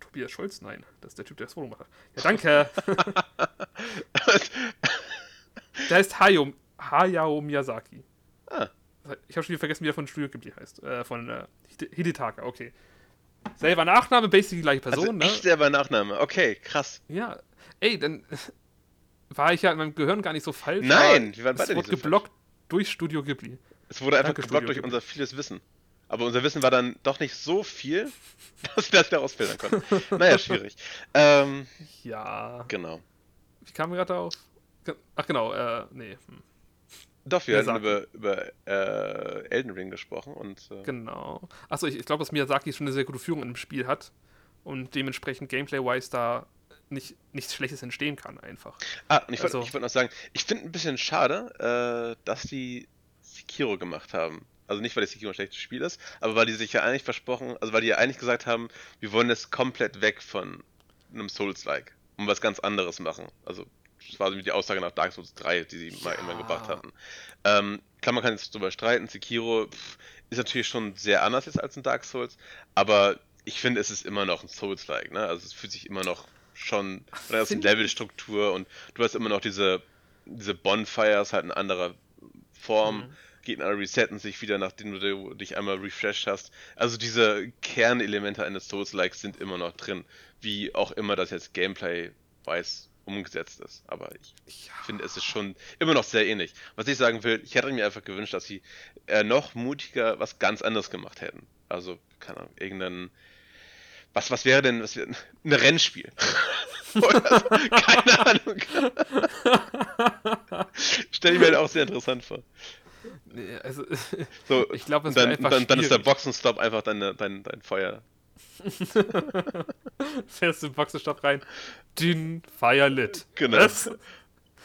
Tobias Scholz? Nein, das ist der Typ, der das Foto macht. Ja, danke. der heißt Hayao, Hayao Miyazaki. Ah. Ich habe schon wieder vergessen, wie er von Studio Ghibli heißt. Äh, von äh, Hidetaka, okay. Selber Nachname, basically gleiche Person, also ne? Selber Nachname, okay, krass. Ja, ey, dann war ich ja in meinem Gehirn gar nicht so falsch. Nein, wir waren beide es wurde geblockt falsch. durch Studio Ghibli. Es wurde einfach Danke, geblockt durch unser vieles Wissen. Aber unser Wissen war dann doch nicht so viel, dass wir das daraus filtern konnten. naja, schwierig. Ähm, ja. Genau. Wie kam gerade darauf? Ach genau, äh, nee. Hm. Doch, wir hatten über, über äh, Elden Ring gesprochen und. Äh genau. Achso, ich, ich glaube, dass Miyazaki schon eine sehr gute Führung im Spiel hat und dementsprechend Gameplay-wise da nicht, nichts Schlechtes entstehen kann, einfach. Ah, und ich wollte also, wollt noch sagen, ich finde ein bisschen schade, äh, dass die Sekiro gemacht haben. Also nicht, weil das Sekiro ein schlechtes Spiel ist, aber weil die sich ja eigentlich versprochen, also weil die ja eigentlich gesagt haben, wir wollen es komplett weg von einem Souls-like und was ganz anderes machen. Also das war die Aussage nach Dark Souls 3, die sie ja. mal immer gebracht hatten. Ähm, klar, man kann jetzt drüber streiten. Sekiro pff, ist natürlich schon sehr anders jetzt als ein Dark Souls, aber ich finde, es ist immer noch ein Souls-like. Ne? Also es fühlt sich immer noch schon, oder das ist eine Levelstruktur und du hast immer noch diese, diese Bonfires halt in anderer Form. Mhm. Gegner resetten sich wieder, nachdem du dich einmal refreshed hast. Also diese Kernelemente eines Souls-Likes sind immer noch drin. Wie auch immer das jetzt Gameplay-weiß umgesetzt ist. Aber ich ja. finde, es ist schon immer noch sehr ähnlich. Was ich sagen will, ich hätte mir einfach gewünscht, dass sie äh, noch mutiger was ganz anderes gemacht hätten. Also, keine Ahnung, irgendein. Was, was wäre denn, was wäre, ein Rennspiel? keine Ahnung. Stelle ich mir halt auch sehr interessant vor. Nee, also, so, ich glaube, es dann, dann, dann ist der Boxenstopp einfach dein, dein, dein Feuer. Fährst du im Boxenstopp rein. Dünn, Fire lit. Genau. Was?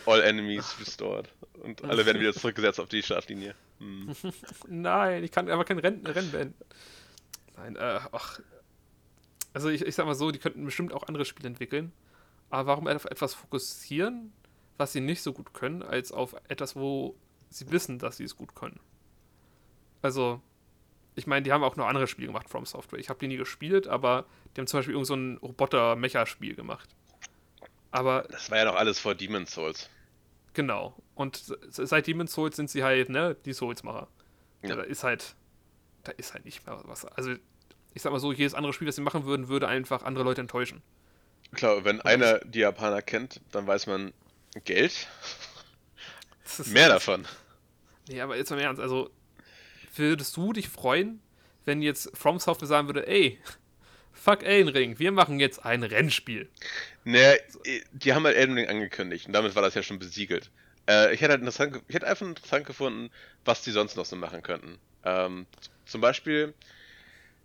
All enemies restored. Und alle werden wieder zurückgesetzt auf die Startlinie. Hm. Nein, ich kann aber kein Rennen, Rennen beenden. Nein, äh, ach. Also ich, ich sag mal so, die könnten bestimmt auch andere Spiele entwickeln. Aber warum auf etwas fokussieren, was sie nicht so gut können, als auf etwas, wo sie wissen, dass sie es gut können? Also, ich meine, die haben auch noch andere Spiele gemacht, From Software. Ich habe die nie gespielt, aber die haben zum Beispiel irgend so ein Roboter-Mecha-Spiel gemacht. Aber. Das war ja doch alles vor Demon's Souls. Genau. Und seit Demon's Souls sind sie halt, ne, die Souls-Macher. Ja. Da ist halt. Da ist halt nicht mehr was. Also, ich sag mal so, jedes andere Spiel, das sie machen würden, würde einfach andere Leute enttäuschen. Klar, wenn einer die Japaner kennt, dann weiß man Geld. Mehr davon. Nee, aber jetzt mal im Ernst, also würdest du dich freuen, wenn jetzt From Software sagen würde, ey, fuck Elden Ring, wir machen jetzt ein Rennspiel? Naja, die haben halt Elden Ring angekündigt und damit war das ja schon besiegelt. Äh, ich, hätte halt interessant, ich hätte einfach interessant gefunden, was die sonst noch so machen könnten. Ähm, zum Beispiel,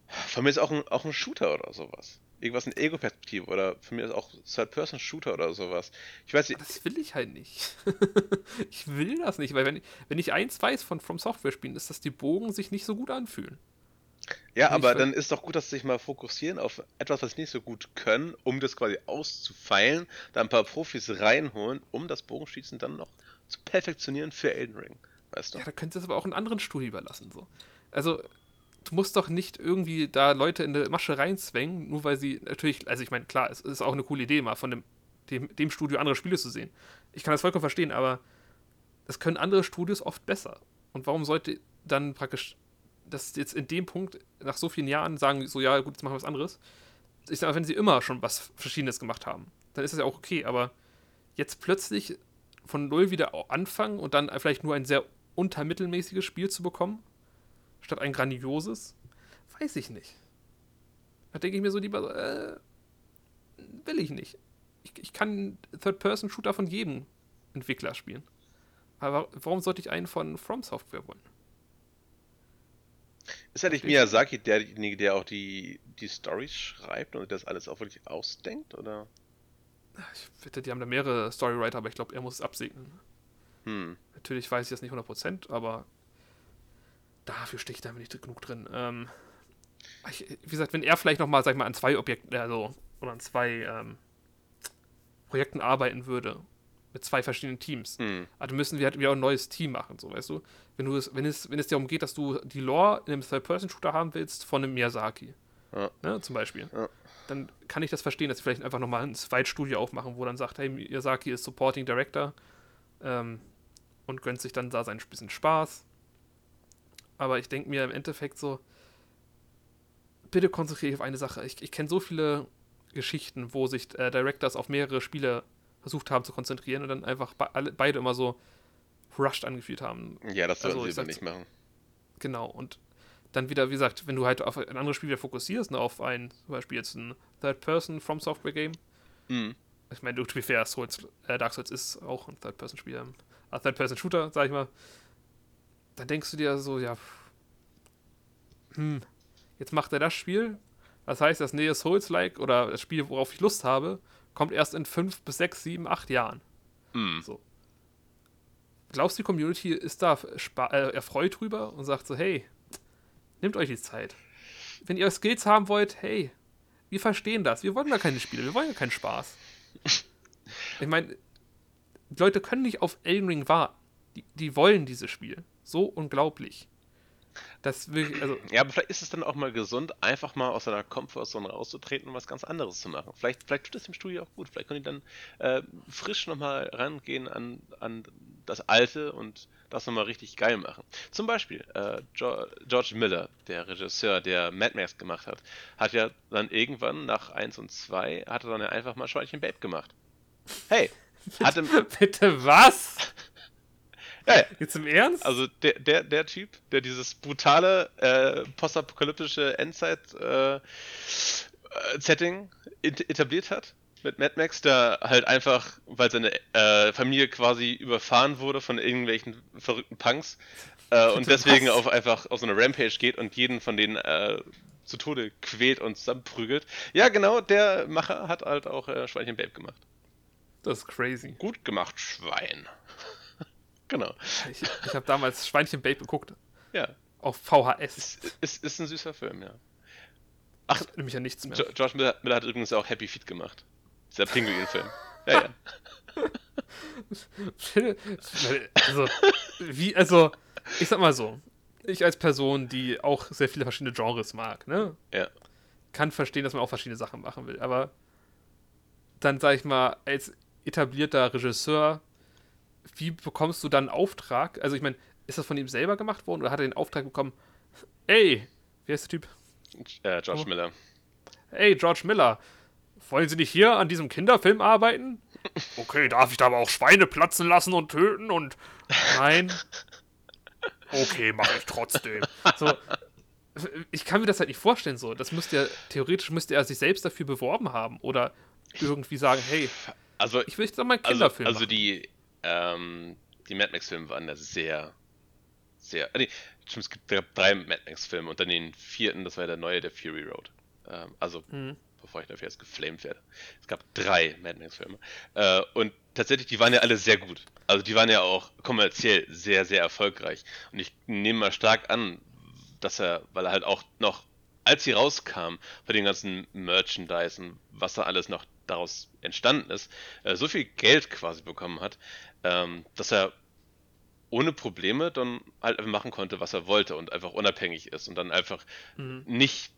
Von mir ist auch ein, auch ein Shooter oder sowas. Irgendwas in Ego-Perspektive oder von mir ist auch Third-Person-Shooter oder sowas. Ich weiß nicht. Das will ich halt nicht. ich will das nicht, weil wenn, wenn ich eins weiß von From Software Spielen, ist, dass die Bogen sich nicht so gut anfühlen. Ja, aber dann ist doch gut, dass sie sich mal fokussieren auf etwas, was sie nicht so gut können, um das quasi auszufeilen, da ein paar Profis reinholen, um das Bogenschießen dann noch zu perfektionieren für Elden Ring. Weißt du? Ja, da könntest du es aber auch einen anderen Studio überlassen. So. Also, du musst doch nicht irgendwie da Leute in eine Masche reinzwängen, nur weil sie natürlich, also ich meine, klar, es ist auch eine coole Idee, mal von dem, dem, dem Studio andere Spiele zu sehen. Ich kann das vollkommen verstehen, aber das können andere Studios oft besser. Und warum sollte dann praktisch das jetzt in dem Punkt, nach so vielen Jahren, sagen, so, ja, gut, jetzt machen wir was anderes. Ich sage, wenn sie immer schon was Verschiedenes gemacht haben, dann ist das ja auch okay, aber jetzt plötzlich von Null wieder anfangen und dann vielleicht nur ein sehr untermittelmäßiges Spiel zu bekommen, statt ein grandioses, weiß ich nicht. Da denke ich mir so lieber, äh, will ich nicht. Ich, ich kann Third-Person-Shooter von jedem Entwickler spielen. Aber warum sollte ich einen von From Software wollen? Ist ja nicht Miyazaki derjenige, der auch die, die Storys schreibt und das alles auch wirklich ausdenkt, oder? Ich wette, die haben da mehrere Storywriter, aber ich glaube, er muss es absegnen. Hm. Natürlich weiß ich das nicht 100%, aber dafür stehe ich da nicht genug drin. Ähm, ich, wie gesagt, wenn er vielleicht nochmal, sag ich mal, an zwei Objekten, also, oder an zwei ähm, Projekten arbeiten würde, mit zwei verschiedenen Teams. Mhm. Also müssen wir halt wieder ein neues Team machen, so weißt du. Wenn du es, wenn es, wenn es darum geht, dass du die Lore in einem Third-Person-Shooter haben willst von einem Miyazaki, ja. ne, zum Beispiel, ja. dann kann ich das verstehen, dass sie vielleicht einfach nochmal ein Zweitstudio aufmachen, wo dann sagt, hey, Miyazaki ist Supporting Director ähm, und gönnt sich dann da sein bisschen Spaß. Aber ich denke mir im Endeffekt so, bitte konzentriere dich auf eine Sache. Ich, ich kenne so viele Geschichten, wo sich äh, Directors auf mehrere Spiele versucht haben zu konzentrieren und dann einfach be alle, beide immer so rushed angefühlt haben. Ja, das sollten also, sie nicht machen. Genau, und dann wieder, wie gesagt, wenn du halt auf ein anderes Spiel wieder fokussierst, ne, auf ein, zum Beispiel jetzt ein Third-Person From Software Game. Mhm. Ich meine, to be fair, Souls, äh, Dark Souls ist auch ein Third-Person-Spiel, ein Third-Person-Shooter, sag ich mal. Dann denkst du dir so, ja, hm, jetzt macht er das Spiel. Das heißt, das nähe Souls-like oder das Spiel, worauf ich Lust habe, kommt erst in fünf bis sechs, sieben, acht Jahren. Mm. So. Glaubst du, die Community ist da äh, erfreut drüber und sagt so, hey, nehmt euch die Zeit. Wenn ihr Skills haben wollt, hey, wir verstehen das. Wir wollen gar keine Spiele, wir wollen ja keinen Spaß. Ich meine, Leute können nicht auf Elden Ring warten. Die, die wollen dieses Spiel. So unglaublich. Das will, also ja, aber vielleicht ist es dann auch mal gesund, einfach mal aus seiner Komfortzone rauszutreten und was ganz anderes zu machen. Vielleicht, vielleicht tut es dem Studio auch gut. Vielleicht können die dann äh, frisch nochmal rangehen an, an das Alte und das nochmal richtig geil machen. Zum Beispiel äh, George Miller, der Regisseur, der Mad Max gemacht hat, hat ja dann irgendwann nach 1 und 2 hat er dann ja einfach mal Schweinchen Babe gemacht. Hey! Hatte, Bitte was? Ja, ja. Jetzt im Ernst? Also der, der, der Typ, der dieses brutale äh, postapokalyptische Endzeit-Setting äh, etabliert hat mit Mad Max, der halt einfach, weil seine äh, Familie quasi überfahren wurde von irgendwelchen verrückten Punks äh, und deswegen auf einfach auf so eine Rampage geht und jeden von denen äh, zu Tode quält und zusammenprügelt. Ja, genau, der Macher hat halt auch äh, Schweinchen Babe gemacht. Das ist crazy. Gut gemacht, Schwein. Genau. Ich, ich habe damals Schweinchen Babe geguckt. Ja. Auf VHS. Ist, ist, ist ein süßer Film, ja. Ach, nämlich ja nichts mehr. George Miller, Miller, hat übrigens auch Happy Feet gemacht. Dieser Pinguin-Film. ja, ja. also, wie, also, ich sag mal so, ich als Person, die auch sehr viele verschiedene Genres mag, ne? Ja. Kann verstehen, dass man auch verschiedene Sachen machen will, aber dann sag ich mal, als etablierter Regisseur wie bekommst du dann einen Auftrag? Also ich meine, ist das von ihm selber gemacht worden oder hat er den Auftrag bekommen? Ey, wie heißt der Typ? Äh, George oh. Miller. Ey, George Miller, wollen Sie nicht hier an diesem Kinderfilm arbeiten? Okay, darf ich da aber auch Schweine platzen lassen und töten und. Nein. Okay, mache ich trotzdem. So, ich kann mir das halt nicht vorstellen, so. Das müsste ja, theoretisch müsste er sich selbst dafür beworben haben oder irgendwie sagen, hey, also, ich will jetzt doch mal einen also, Kinderfilm Also, also die, ähm, die Mad Max-Filme waren da sehr, sehr. Nee, es gibt drei Mad Max-Filme und dann den vierten, das war der neue, der Fury Road. Ähm, also, mhm. bevor ich dafür jetzt geflamed werde. Es gab drei Mad Max-Filme. Äh, und tatsächlich, die waren ja alle sehr gut. Also, die waren ja auch kommerziell sehr, sehr erfolgreich. Und ich nehme mal stark an, dass er, weil er halt auch noch, als sie rauskam, bei den ganzen Merchandise und was da alles noch daraus entstanden ist, äh, so viel Geld quasi bekommen hat, ähm, dass er ohne Probleme dann halt machen konnte, was er wollte und einfach unabhängig ist und dann einfach mhm. nicht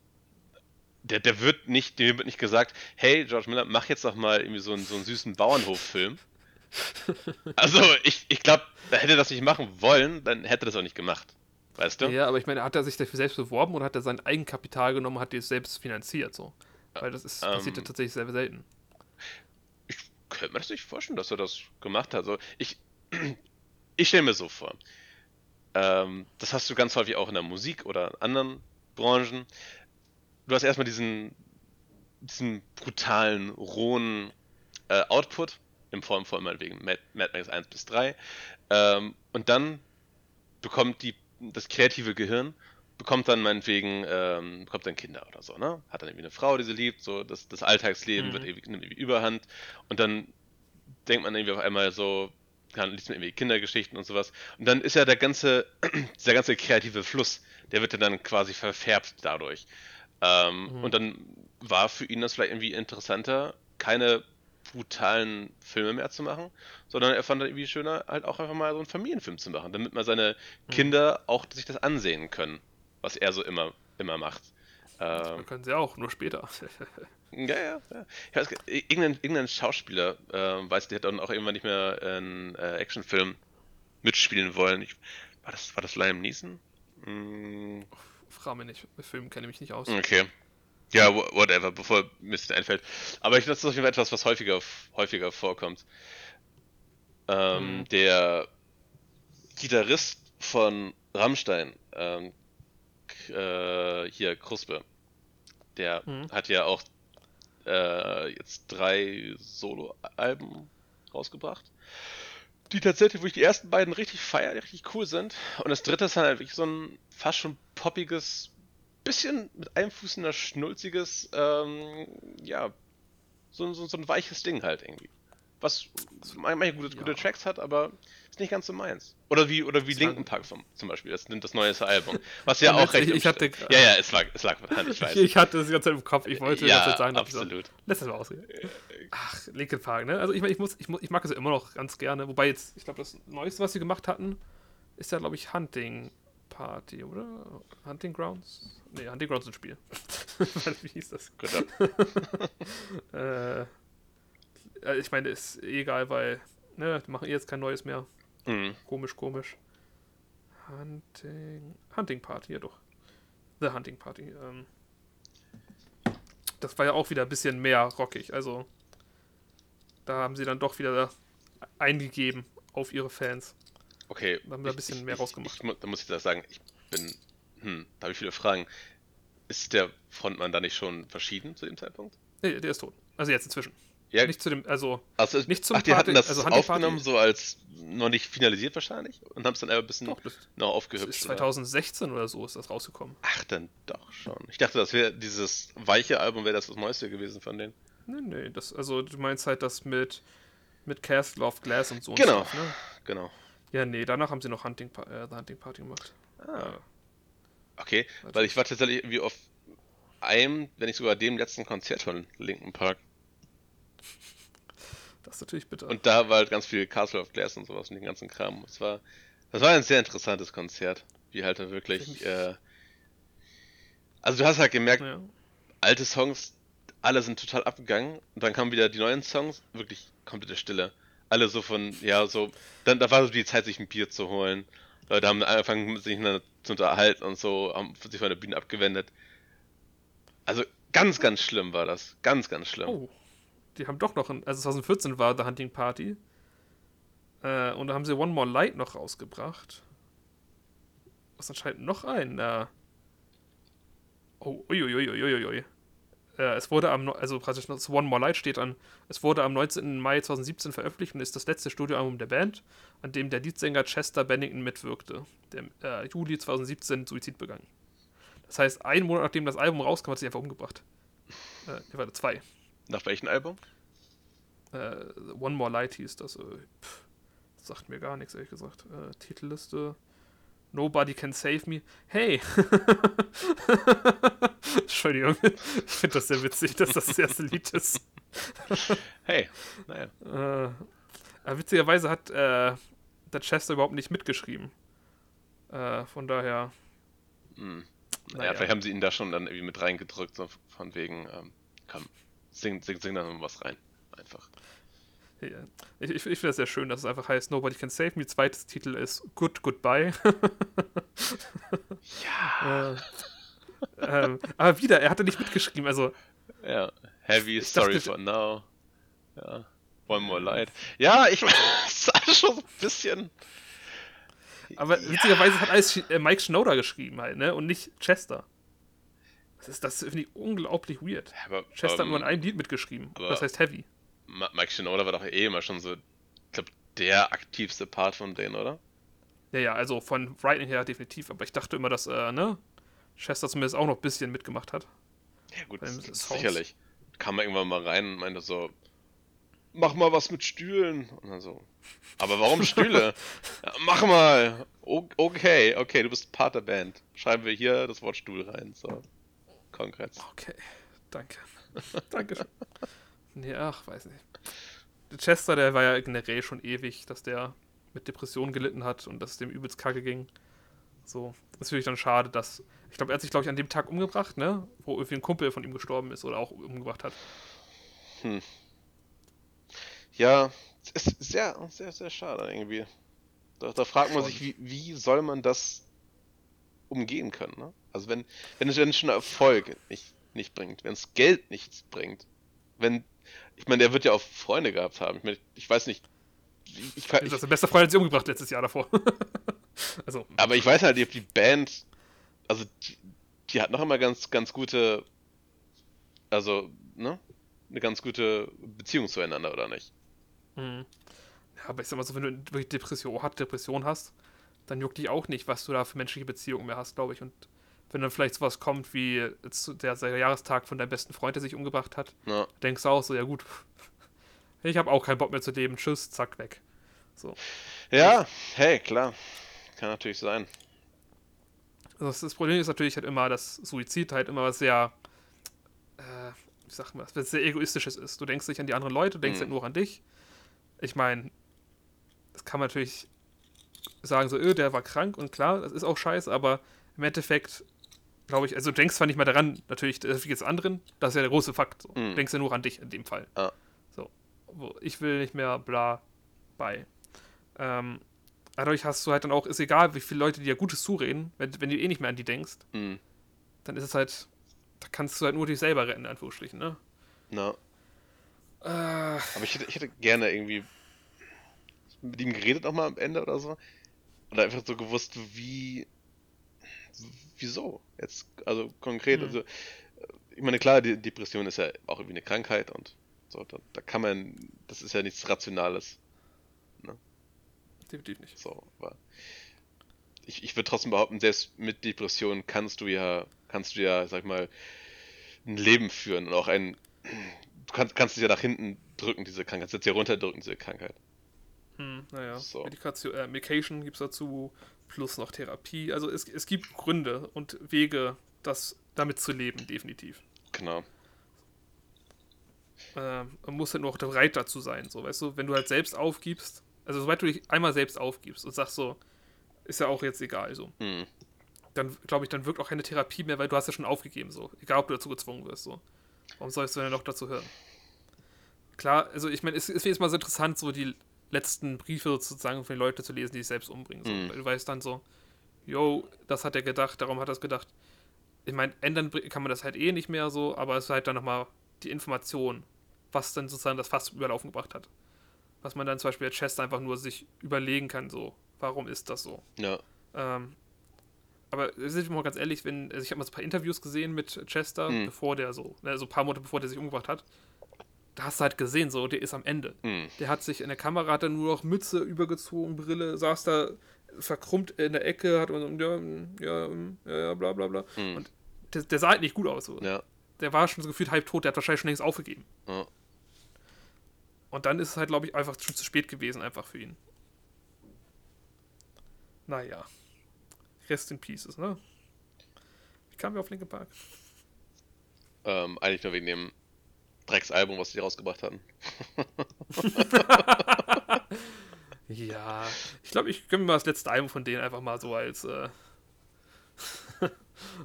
der, der wird nicht, dem wird nicht gesagt, hey George Miller, mach jetzt doch mal irgendwie so einen, so einen süßen Bauernhof-Film. also ich, ich glaube, hätte er das nicht machen wollen, dann hätte er das auch nicht gemacht. Weißt du? Ja, aber ich meine, hat er sich dafür selbst beworben oder hat er sein Eigenkapital genommen, hat es selbst finanziert so? Weil das ist, passiert ja ähm, tatsächlich sehr selten. Könnte das nicht vorstellen, dass er das gemacht hat. Also ich, ich stelle mir so vor. Ähm, das hast du ganz häufig auch in der Musik oder anderen Branchen. Du hast erstmal diesen, diesen brutalen, rohen äh, Output in Form von meinetwegen Mad, Mad Max 1 bis 3. Ähm, und dann bekommt die, das kreative Gehirn bekommt dann meinetwegen, ähm, bekommt dann Kinder oder so, ne? Hat dann irgendwie eine Frau, die sie liebt, so das, das Alltagsleben mhm. wird ewig, nimmt irgendwie Überhand und dann denkt man irgendwie auf einmal so, kann, liest man irgendwie Kindergeschichten und sowas. Und dann ist ja der ganze, dieser ganze kreative Fluss, der wird ja dann quasi verfärbt dadurch. Ähm, mhm. Und dann war für ihn das vielleicht irgendwie interessanter, keine brutalen Filme mehr zu machen, sondern er fand dann irgendwie schöner, halt auch einfach mal so einen Familienfilm zu machen, damit mal seine mhm. Kinder auch sich das ansehen können was er so immer, immer macht. Ähm, können sie auch, nur später. ja, ja, ja. Weiß, irgendein, irgendein Schauspieler, äh, weiß, der hat dann auch irgendwann nicht mehr einen äh, Actionfilm mitspielen wollen. Ich, war, das, war das Liam Neeson? Hm. Frage mich nicht, mit Filmen kenne ich mich nicht aus. Okay. Ja, whatever, bevor mir das einfällt. Aber ich glaube, das ist auf jeden Fall etwas, was häufiger, häufiger vorkommt. Ähm, mhm. Der Gitarrist von Rammstein, ähm, äh, hier Kruspe. Der mhm. hat ja auch äh, jetzt drei Solo-Alben rausgebracht. Die tatsächlich, wo ich die ersten beiden richtig feier, richtig cool sind. Und das dritte ist dann halt wirklich so ein fast schon poppiges, bisschen mit einem Fuß in der schnulziges, ähm, ja, so, so, so ein weiches Ding halt irgendwie. Was manchmal gute, ja. gute Tracks hat, aber ist nicht ganz so meins. Oder wie, oder wie Linken Park vom, zum Beispiel, das nimmt das neue Album. Was ja auch recht. Ich, ich hatte, ja, ja, es lag, es lag ich weiß. Ich hatte das ganze Zeit im Kopf, ich wollte ja, das sagen. Absolut. So, Lass das mal ausreden. Ach, Linkin Park, ne? Also ich, ich, muss, ich, ich mag es immer noch ganz gerne. Wobei jetzt, ich glaube, das Neueste, was sie gemacht hatten, ist ja, glaube ich, Hunting Party, oder? Hunting Grounds? Ne, Hunting Grounds ist ein Spiel. wie hieß das? äh, ich meine, ist egal, weil, ne, die machen jetzt kein neues mehr. Mhm. Komisch, komisch. Hunting. Hunting Party, ja doch. The Hunting Party. Ähm, das war ja auch wieder ein bisschen mehr rockig. Also, da haben sie dann doch wieder eingegeben auf ihre Fans. Okay. Da haben wir ein bisschen ich, mehr rausgemacht. Ich, da muss ich da sagen, ich bin. Hm, da habe ich viele Fragen. Ist der Frontmann da nicht schon verschieden zu dem Zeitpunkt? Nee, der ist tot. Also jetzt inzwischen. Ja. Nicht zu dem, also, also nicht zum Ach, die Party, hatten das also aufgenommen, so als noch nicht finalisiert wahrscheinlich und haben es dann ein bisschen Doch, noch aufgehübscht. 2016 oder? oder so ist das rausgekommen. Ach, dann doch schon. Ich dachte, das wäre dieses weiche Album, wäre das das Neueste gewesen von denen. Nee, nee, das, also du meinst halt das mit, mit Castle of Glass und so. Genau, und stuff, ne? genau. Ja, nee, danach haben sie noch Hunting, äh, The Hunting Party gemacht. Ah. Äh, okay, weil ich war tatsächlich irgendwie auf einem, wenn nicht sogar dem letzten Konzert von Linken Park. Das ist natürlich bitter. Und da war halt ganz viel Castle of Glass und sowas und den ganzen Kram. Das war, das war ein sehr interessantes Konzert. Wie halt da wirklich. Äh, also du hast halt gemerkt, ja. alte Songs, alle sind total abgegangen und dann kamen wieder die neuen Songs, wirklich komplette Stille. Alle so von, ja, so, dann da war so die Zeit, sich ein Bier zu holen. Leute haben angefangen, sich zu unterhalten und so, haben sich von der Bühne abgewendet. Also ganz, ganz schlimm war das. Ganz, ganz schlimm. Oh die haben doch noch, ein, also 2014 war The Hunting Party. Äh, und da haben sie One More Light noch rausgebracht. Was anscheinend noch ein? Äh, oh, uiuiuiuiui. äh, es wurde am, also praktisch das One More Light steht an, es wurde am 19. Mai 2017 veröffentlicht und ist das letzte Studioalbum der Band, an dem der Leadsänger Chester Bennington mitwirkte, der äh, Juli 2017 Suizid begangen. Das heißt, einen Monat nachdem das Album rauskam, hat sich einfach umgebracht. Äh, warte, zwei. Nach welchem Album? Äh, One More Light hieß das. Äh, pff, das sagt mir gar nichts, ehrlich gesagt. Äh, Titelliste. Nobody Can Save Me. Hey! Entschuldigung. Ich finde das sehr witzig, dass das das erste Lied ist. hey, naja. Äh, aber witzigerweise hat äh, der Chester überhaupt nicht mitgeschrieben. Äh, von daher. Hm. Naja, vielleicht haben sie ihn da schon dann irgendwie mit reingedrückt, so von wegen, ähm, komm, sing, sing, sing da noch was rein. Einfach. Ja. Ich, ich, ich finde das sehr schön, dass es einfach heißt Nobody Can Save Me. Zweites Titel ist Good Goodbye. ja. Äh, ähm, aber wieder, er hatte nicht mitgeschrieben, also. Ja, Heavy, Sorry dachte, for Now. Ja, One More Light. Ja, ich das ist schon so ein bisschen. Aber ja. witzigerweise hat alles äh, Mike Schneider geschrieben halt, ne? Und nicht Chester. Das ist, das finde ich unglaublich weird. Aber, Chester um, hat nur in einem Lied mitgeschrieben. das heißt Heavy. Mike Shinoda war doch eh immer schon so, ich glaube, der aktivste Part von denen, oder? Ja, ja, also von Writing her definitiv. Aber ich dachte immer, dass, äh, ne? Chester zumindest auch noch ein bisschen mitgemacht hat. Ja, gut, sicherlich. Kam irgendwann mal rein und meinte so, mach mal was mit Stühlen. Und dann so, aber warum Stühle? ja, mach mal. O okay, okay, du bist Part der Band. Schreiben wir hier das Wort Stuhl rein. So, Kongress. Okay, danke. Dankeschön. Nee, ach, weiß nicht. Chester, der war ja generell schon ewig, dass der mit Depressionen gelitten hat und dass es dem übelst kacke ging. So, das ist natürlich dann schade, dass. Ich glaube, er hat sich, glaube ich, an dem Tag umgebracht, ne? Wo irgendwie ein Kumpel von ihm gestorben ist oder auch umgebracht hat. Hm. Ja, ist sehr, sehr, sehr schade irgendwie. Da, da fragt man sich, wie, wie soll man das umgehen können, ne? Also wenn, wenn es, wenn schon Erfolg nicht, nicht bringt, wenn es Geld nichts bringt, wenn, ich meine, der wird ja auch Freunde gehabt haben. Ich, meine, ich weiß nicht. Ich, ich, das ist der beste Freund hat sie umgebracht letztes Jahr davor. also. Aber ich weiß halt, ob die Band, also die, die hat noch immer ganz, ganz gute, also, ne? Eine ganz gute Beziehung zueinander, oder nicht? Mhm. Ja, aber ich sag mal so, wenn du wirklich Depression, Depression hast, dann juckt dich auch nicht, was du da für menschliche Beziehungen mehr hast, glaube ich. Und wenn dann vielleicht sowas kommt wie der, der Jahrestag von deinem besten Freund, der sich umgebracht hat, ja. denkst du auch so, ja gut, ich habe auch keinen Bock mehr zu leben, tschüss, zack, weg. So. Ja, hey, klar. Kann natürlich sein. Also das Problem ist natürlich halt immer, dass Suizid halt immer was sehr, äh, wie sagt man das, sehr egoistisches ist. Du denkst nicht an die anderen Leute, du denkst mhm. halt nur an dich. Ich meine, das kann man natürlich sagen, so, öh, der war krank und klar, das ist auch scheiße, aber im Endeffekt glaube ich, also du denkst zwar nicht mehr daran, natürlich, das ist jetzt anderen, das ist ja der große Fakt. So. Mhm. Du denkst ja nur an dich in dem Fall. Ah. So. Ich will nicht mehr bla bei. Ähm, dadurch hast du halt dann auch, ist egal, wie viele Leute dir Gutes zureden, wenn, wenn du eh nicht mehr an die denkst, mhm. dann ist es halt, da kannst du halt nur dich selber retten, in Anführungsstrichen, ne? Na. Äh, Aber ich hätte, ich hätte gerne irgendwie mit ihm geredet nochmal am Ende oder so. Oder einfach so gewusst, wie wieso? Jetzt, also konkret, mhm. also ich meine, klar, die Depression ist ja auch irgendwie eine Krankheit und so, da, da kann man, das ist ja nichts Rationales. Ne? Definitiv nicht. So, aber ich, ich würde trotzdem behaupten, selbst mit Depression kannst du ja, kannst du ja, sag mal, ein Leben führen und auch ein, du kannst, kannst dich ja nach hinten drücken, diese Krankheit, kannst ja runterdrücken, diese Krankheit. Hm, naja, so. Medikation, äh, Medication gibt es dazu, plus noch Therapie. Also es, es gibt Gründe und Wege, das damit zu leben, definitiv. Genau. Äh, man muss halt nur auch bereit dazu sein, so, weißt du, wenn du halt selbst aufgibst, also sobald du dich einmal selbst aufgibst und sagst so, ist ja auch jetzt egal, so. Mhm. Dann, glaube ich, dann wirkt auch keine Therapie mehr, weil du hast ja schon aufgegeben, so. Egal, ob du dazu gezwungen wirst, so. Warum sollst du denn noch dazu hören? Klar, also ich meine, es ist jetzt mal so interessant, so die letzten Briefe sozusagen von den Leuten zu lesen, die sich selbst umbringen. So. Mhm. Du weißt dann so, yo, das hat er gedacht, darum hat er es gedacht. Ich meine, ändern kann man das halt eh nicht mehr so, aber es ist halt dann nochmal die Information, was dann sozusagen das Fass überlaufen gebracht hat. Was man dann zum Beispiel als Chest einfach nur sich überlegen kann, so, warum ist das so? Ja. Ähm, aber sind wir mal ganz ehrlich, wenn, also ich habe mal so ein paar Interviews gesehen mit Chester, Mhm. bevor der so, ne, so ein paar Monate bevor der sich umgebracht hat. Da hast du halt gesehen, so, der ist am Ende. Hm. Der hat sich in der Kamera hat dann nur noch Mütze übergezogen, Brille, saß da verkrummt in der Ecke, hat und ja, mm, ja, mm, ja, ja, bla bla bla. Hm. Und der, der sah halt nicht gut aus. So. Ja. Der war schon so gefühlt halb tot, der hat wahrscheinlich schon längst aufgegeben. ja. Und dann ist es halt, glaube ich, einfach schon zu spät gewesen, einfach für ihn. Naja. Rest in Pieces, ne? Wie kamen wir auf Linkin Park? Ähm, eigentlich nur wegen dem Drecksalbum, was die rausgebracht hatten. Ja, ich glaube, ich gönne mir mal das letzte Album von denen einfach mal so als, äh,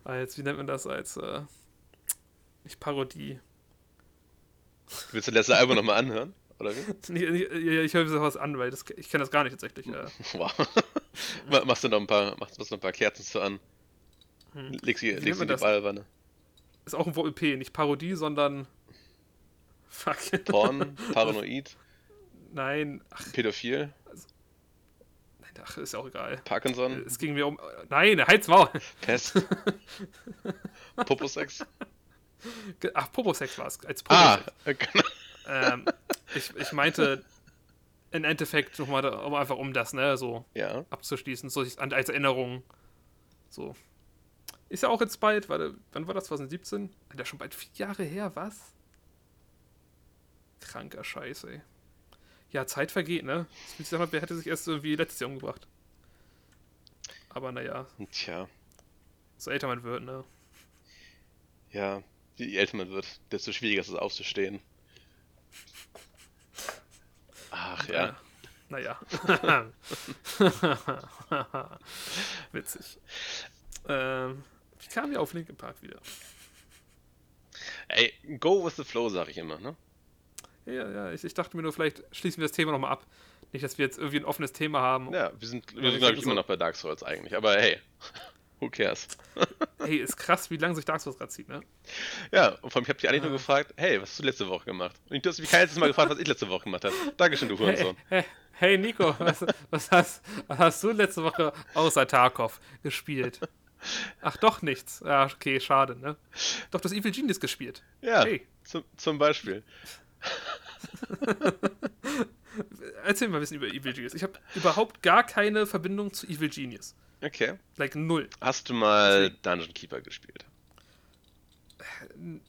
als, wie nennt man das, als, äh, nicht Parodie. Willst du das letzte Album nochmal anhören? Oder wie? Nee, nee, Ich höre mir sowas an, weil das, ich kenne das gar nicht tatsächlich. Äh. Wow. Ma- machst du noch ein paar, machst, machst noch ein paar Kerzen zu an? Hm. Legst sie, legst sie in die das? Badewanne. Ist auch ein VLP, nicht Parodie, sondern. Fuck. Porn, Paranoid, Nein, ach, Pädophil, nein, ach, ist ja auch egal. Parkinson, Es ging mir um. Nein, halt's Maul. Pest, Poposex. Ach, Poposex war es. Als Ah, Poposex. genau. Ähm, ich, ich meinte im Endeffekt nochmal um einfach um das, ne, so Ja. abzuschließen, so als Erinnerung. So. Ist ja auch jetzt bald, warte, wann war das? 2017? Alter, schon bald vier Jahre her, was? Kranker Scheiß, ey. Ja, Zeit vergeht, ne? Das fühlt sich an, wer hätte sich erst irgendwie letztes Jahr umgebracht. Aber naja, Tja, so älter man wird, ne? ja. Je älter man wird, desto schwieriger ist es aufzustehen. Ach ja. Äh, naja. Witzig. Ähm, wie kamen wir auf Linkin Park wieder? Ey, go with the flow, sag ich immer, ne? Ja, ja, ich, ich dachte mir nur, vielleicht schließen wir das Thema nochmal ab. Nicht, dass wir jetzt irgendwie ein offenes Thema haben. Ja, wir sind, wir sind glaube ich, sag immer so- noch bei Dark Souls eigentlich. Aber hey, who cares? Hey, ist krass, wie lange sich Dark Souls gerade zieht, ne? Ja, und vor allem, ich habe dich eigentlich Ah. nur gefragt, hey, was hast du letzte Woche gemacht? Und du hast mich kein einziges Mal gefragt, was ich letzte Woche gemacht habe. Dankeschön, du Hey, Hurensohn. hey, hey Nico, was, was, hast, was hast du letzte Woche außer Tarkov gespielt? Ach, doch nichts. Ja, okay, schade, ne? Doch, das Evil Genius gespielt. Ja, Hey. zum, zum Beispiel. Erzähl mal ein bisschen über Evil Genius. Ich habe überhaupt gar keine Verbindung zu Evil Genius. Okay. Like null. Hast du mal Dungeon Keeper gespielt?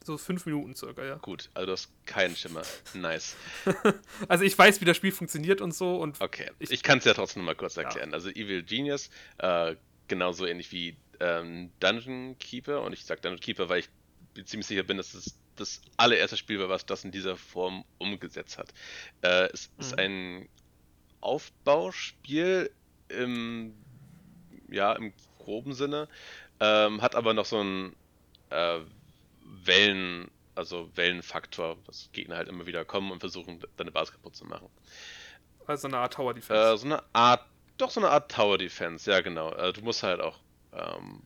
So fünf Minuten circa, ja. Gut, also du hast keinen Schimmer. Nice. Also ich weiß, wie das Spiel funktioniert und so und Okay, Ich- ich, kann es ja trotzdem mal kurz erklären. Also Evil Genius, äh, genauso ähnlich wie ähm, Dungeon Keeper. Und ich sag Dungeon Keeper, weil ich ziemlich sicher bin, dass es das allererste Spiel war, was das in dieser Form umgesetzt hat. Äh, es ist Mhm. ein Aufbauspiel im, ja, im groben Sinne, ähm, hat aber noch so einen äh, Wellen, also Wellenfaktor, dass Gegner halt immer wieder kommen und versuchen, deine Basis kaputt zu machen. also eine Art Tower Äh, Defense. so eine Art, doch so eine Art Tower Defense, ja genau. Äh, du musst halt auch, ähm,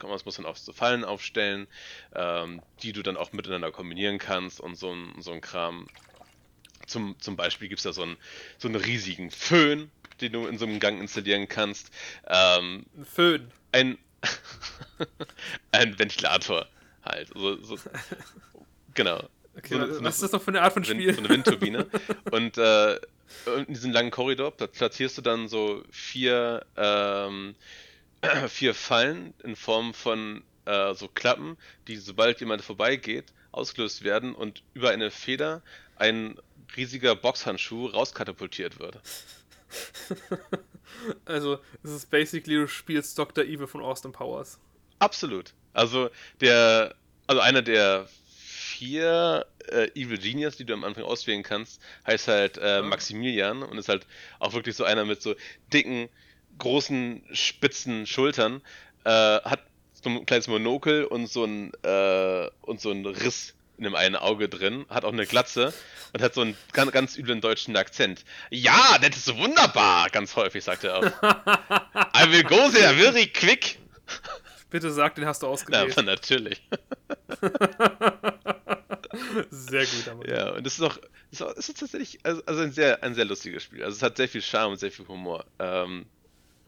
komm, es muss dann auch so Fallen aufstellen, ähm, die du dann auch miteinander kombinieren kannst und so ein, so ein Kram. Zum, zum Beispiel gibt es da so einen, so einen riesigen Föhn, den du in so einem Gang installieren kannst. Ähm, Ein Föhn. ein, ein Ventilator halt. So, so, genau. Okay, So eine- was so eine- ist das noch für eine Art von Wind, Spiel? so eine Windturbine. und äh, in diesem langen Korridor pla- platzierst du dann so vier, ähm, vier Fallen in Form von äh, so Klappen, die sobald jemand vorbeigeht, ausgelöst werden und über eine Feder ein riesiger Boxhandschuh rauskatapultiert wird. also, es ist basically, du spielst Dr. Evil von Austin Powers. Absolut. Also der, also einer der vier äh, Evil Genius, die du am Anfang auswählen kannst, heißt halt äh. Maximilian und ist halt auch wirklich so einer mit so dicken, großen, spitzen Schultern, äh, hat so ein kleines Monokel und so ein äh, und so ein Riss in dem einen Auge drin, hat auch eine Glatze und hat so einen ganz, ganz üblen deutschen Akzent. Ja, das ist wunderbar, ganz häufig sagt er auch. I will go there very quick. Bitte sag, den hast du Ja, ausgewählt. aber natürlich. Sehr gut, aber. Ja, und es ist auch, es ist, auch, es ist tatsächlich also, also ein, sehr, ein sehr lustiges Spiel. Also es hat sehr viel Charme und sehr viel Humor. Ähm,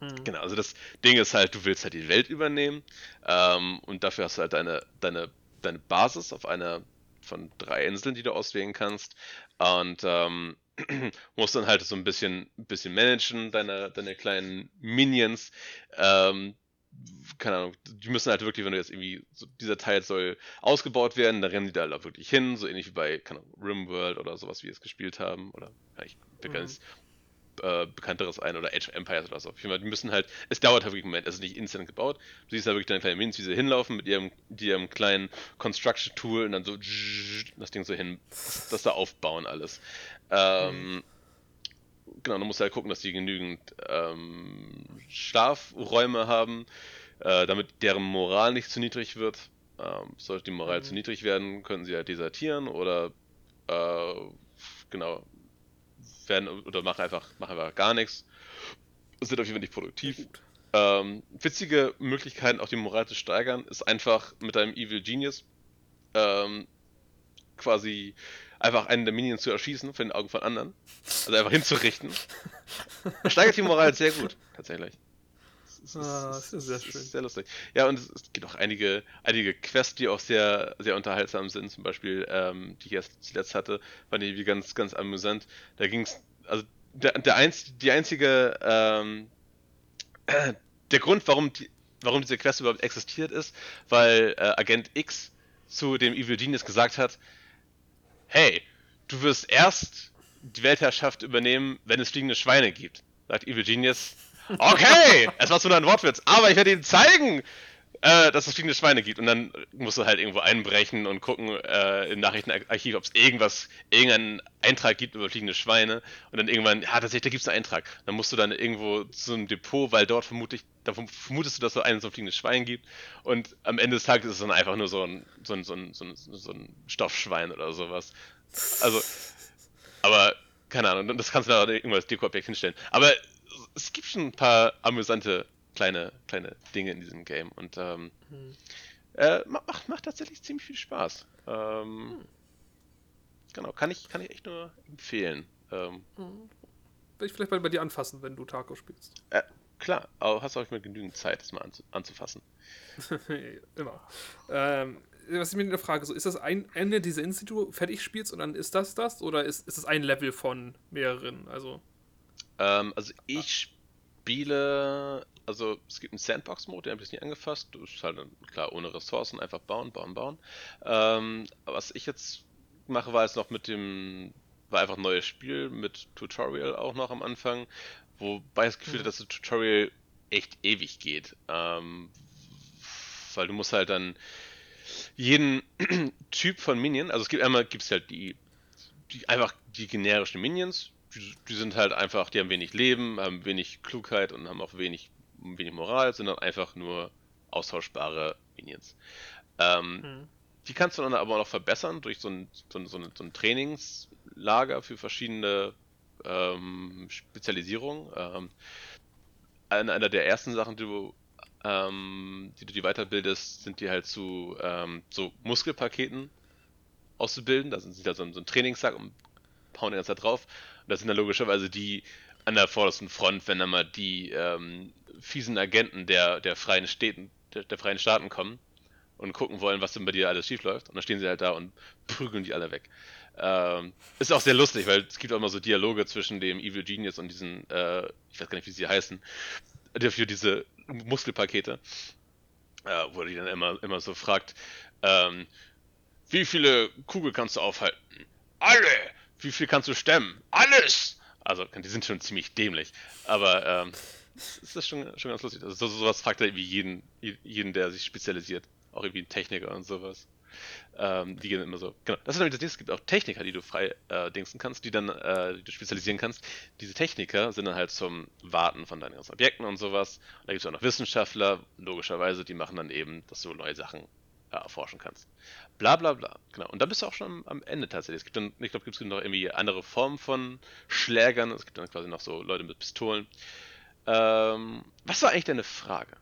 Hm. Genau, also das Ding ist halt, du willst halt die Welt übernehmen ähm, und dafür hast du halt deine, deine, deine Basis auf einer von drei Inseln, die du auswählen kannst. Und ähm, musst dann halt so ein bisschen, bisschen managen, deine, deine kleinen Minions. Ähm, keine Ahnung, die müssen halt wirklich, wenn du jetzt irgendwie, so dieser Teil soll ausgebaut werden, dann rennen die da halt auch wirklich hin, so ähnlich wie bei, keine Ahnung, Rimworld oder sowas, wie wir es gespielt haben, oder ja, ich bin mhm. ganz äh, bekannteres ein oder Age of Empires oder so. Auf jeden Fall, die müssen halt, es dauert halt wirklich einen Moment, es ist nicht instant gebaut. Du siehst halt wirklich deine kleinen Minions, wie sie hinlaufen mit ihrem, ihrem kleinen Construction Tool und dann so das Ding so hin, das, das da aufbauen alles. Ähm. Genau, dann musst du halt gucken, dass die genügend ähm, Schlafräume haben, äh, damit deren Moral nicht zu niedrig wird. Ähm, sollte die Moral mhm. zu niedrig werden, können sie halt desertieren oder äh, genau werden oder machen einfach, machen einfach gar nichts. Sind auf jeden Fall nicht produktiv. Ähm, witzige Möglichkeiten, auch die Moral zu steigern, ist einfach mit einem Evil Genius ähm, quasi einfach einen der Minions zu erschießen von den Augen von anderen. Also einfach hinzurichten. Steigert die Moral sehr gut, tatsächlich. Das ist, ah, das ist sehr schön. Ist sehr lustig. Ja, und es, es, gibt auch einige, einige Quests, die auch sehr, sehr unterhaltsam sind. Zum Beispiel, ähm, die ich erst zuletzt hatte, fand ich ganz, ganz amüsant. Da ging es, also der, der einz, die einzige, ähm, äh, der Grund, warum, die, warum diese Quest überhaupt existiert, ist, weil äh, Agent X zu dem Evil Genius gesagt hat, hey, du wirst erst die Weltherrschaft übernehmen, wenn es fliegende Schweine gibt. Sagt Evil Genius, Okay, es war so ein Wortwitz, aber ich werde Ihnen zeigen, äh, dass es fliegende Schweine gibt. Und dann musst du halt irgendwo einbrechen und gucken äh, im Nachrichtenarchiv, ob es irgendwas, irgendeinen Eintrag gibt über fliegende Schweine. Und dann irgendwann, ja, tatsächlich, da gibt es einen Eintrag. Dann musst du dann irgendwo zu einem Depot, weil dort vermutlich, da vermutest du, dass es einen so ein fliegendes Schwein gibt. Und am Ende des Tages ist es dann einfach nur so ein, so ein, so ein, so ein, so ein Stoffschwein oder sowas. Also, aber keine Ahnung, das kannst du da irgendwas Dekoobjekt hinstellen. Aber es gibt schon ein paar amüsante kleine, kleine Dinge in diesem Game und ähm, hm. äh, macht, macht tatsächlich ziemlich viel Spaß. Ähm, hm. Genau, kann ich, kann ich echt nur empfehlen. Ähm, hm. Will ich vielleicht mal bei dir anfassen, wenn du Taco spielst. Äh, klar, aber hast du auch mal genügend Zeit, das mal anzu anzufassen. Immer. Ähm, was ich mir eine Frage, so ist das ein Ende dieser Institut fertig spielst und dann ist das das oder ist, ist das ein Level von mehreren? Also ähm, also ich spiele, also es gibt einen Sandbox-Mode, den habe ich nicht angefasst. Du bist halt klar ohne Ressourcen, einfach bauen, bauen, bauen. Ähm, was ich jetzt mache, war jetzt noch mit dem, war einfach ein neues Spiel mit Tutorial auch noch am Anfang, wobei ich das Gefühl mhm. dass das Tutorial echt ewig geht. Ähm, weil du musst halt dann jeden Typ von Minion, also es gibt einmal gibt es halt die, die einfach die generischen Minions, die, die, sind halt einfach, die haben wenig Leben, haben wenig Klugheit und haben auch wenig, wenig Moral, sind dann einfach nur austauschbare Minions. Ähm, mhm. Die kannst du dann aber auch noch verbessern durch so ein, so ein, so ein, Trainingslager für verschiedene ähm, Spezialisierungen. Ähm, eine, einer der ersten Sachen, die du, ähm, die du die weiterbildest, sind die halt zu ähm, so Muskelpaketen auszubilden. Da sind sie halt so ein, so ein Trainingssack und hauen die ganze Zeit drauf. Und das sind dann logischerweise die an der vordersten Front, wenn dann mal die ähm, fiesen Agenten der, der freien Städten, der, der, freien Staaten kommen und gucken wollen, was denn bei dir alles schief läuft. Und dann stehen sie halt da und prügeln die alle weg. Ähm, ist auch sehr lustig, weil es gibt auch immer so Dialoge zwischen dem Evil Genius und diesen, äh, ich weiß gar nicht, wie sie heißen, für diese Muskelpakete, äh, wo die dann immer, immer so fragt, ähm, wie viele Kugeln kannst du aufhalten? Alle! Wie viel kannst du stemmen? Alles! Also, die sind schon ziemlich dämlich. Aber ähm, es ist schon, schon ganz lustig. Also, so, sowas fragt er irgendwie jeden, jeden, der sich spezialisiert. Auch irgendwie ein Techniker und sowas. Ähm, die gehen immer so. Genau. Das ist nämlich das Ding. Es gibt auch Techniker, die du frei äh, dingsen kannst, die dann, äh, die du spezialisieren kannst. Diese Techniker sind dann halt zum Warten von deinen ganzen Objekten und sowas. Und da gibt es auch noch Wissenschaftler, logischerweise, die machen dann eben, dass du neue Sachen erforschen kannst. Bla bla bla. Genau. Und dann bist du auch schon am, am Ende tatsächlich. Es gibt dann, ich glaube, es gibt noch irgendwie andere Formen von Schlägern. Es gibt dann quasi noch so Leute mit Pistolen. Ähm, was war eigentlich deine Frage?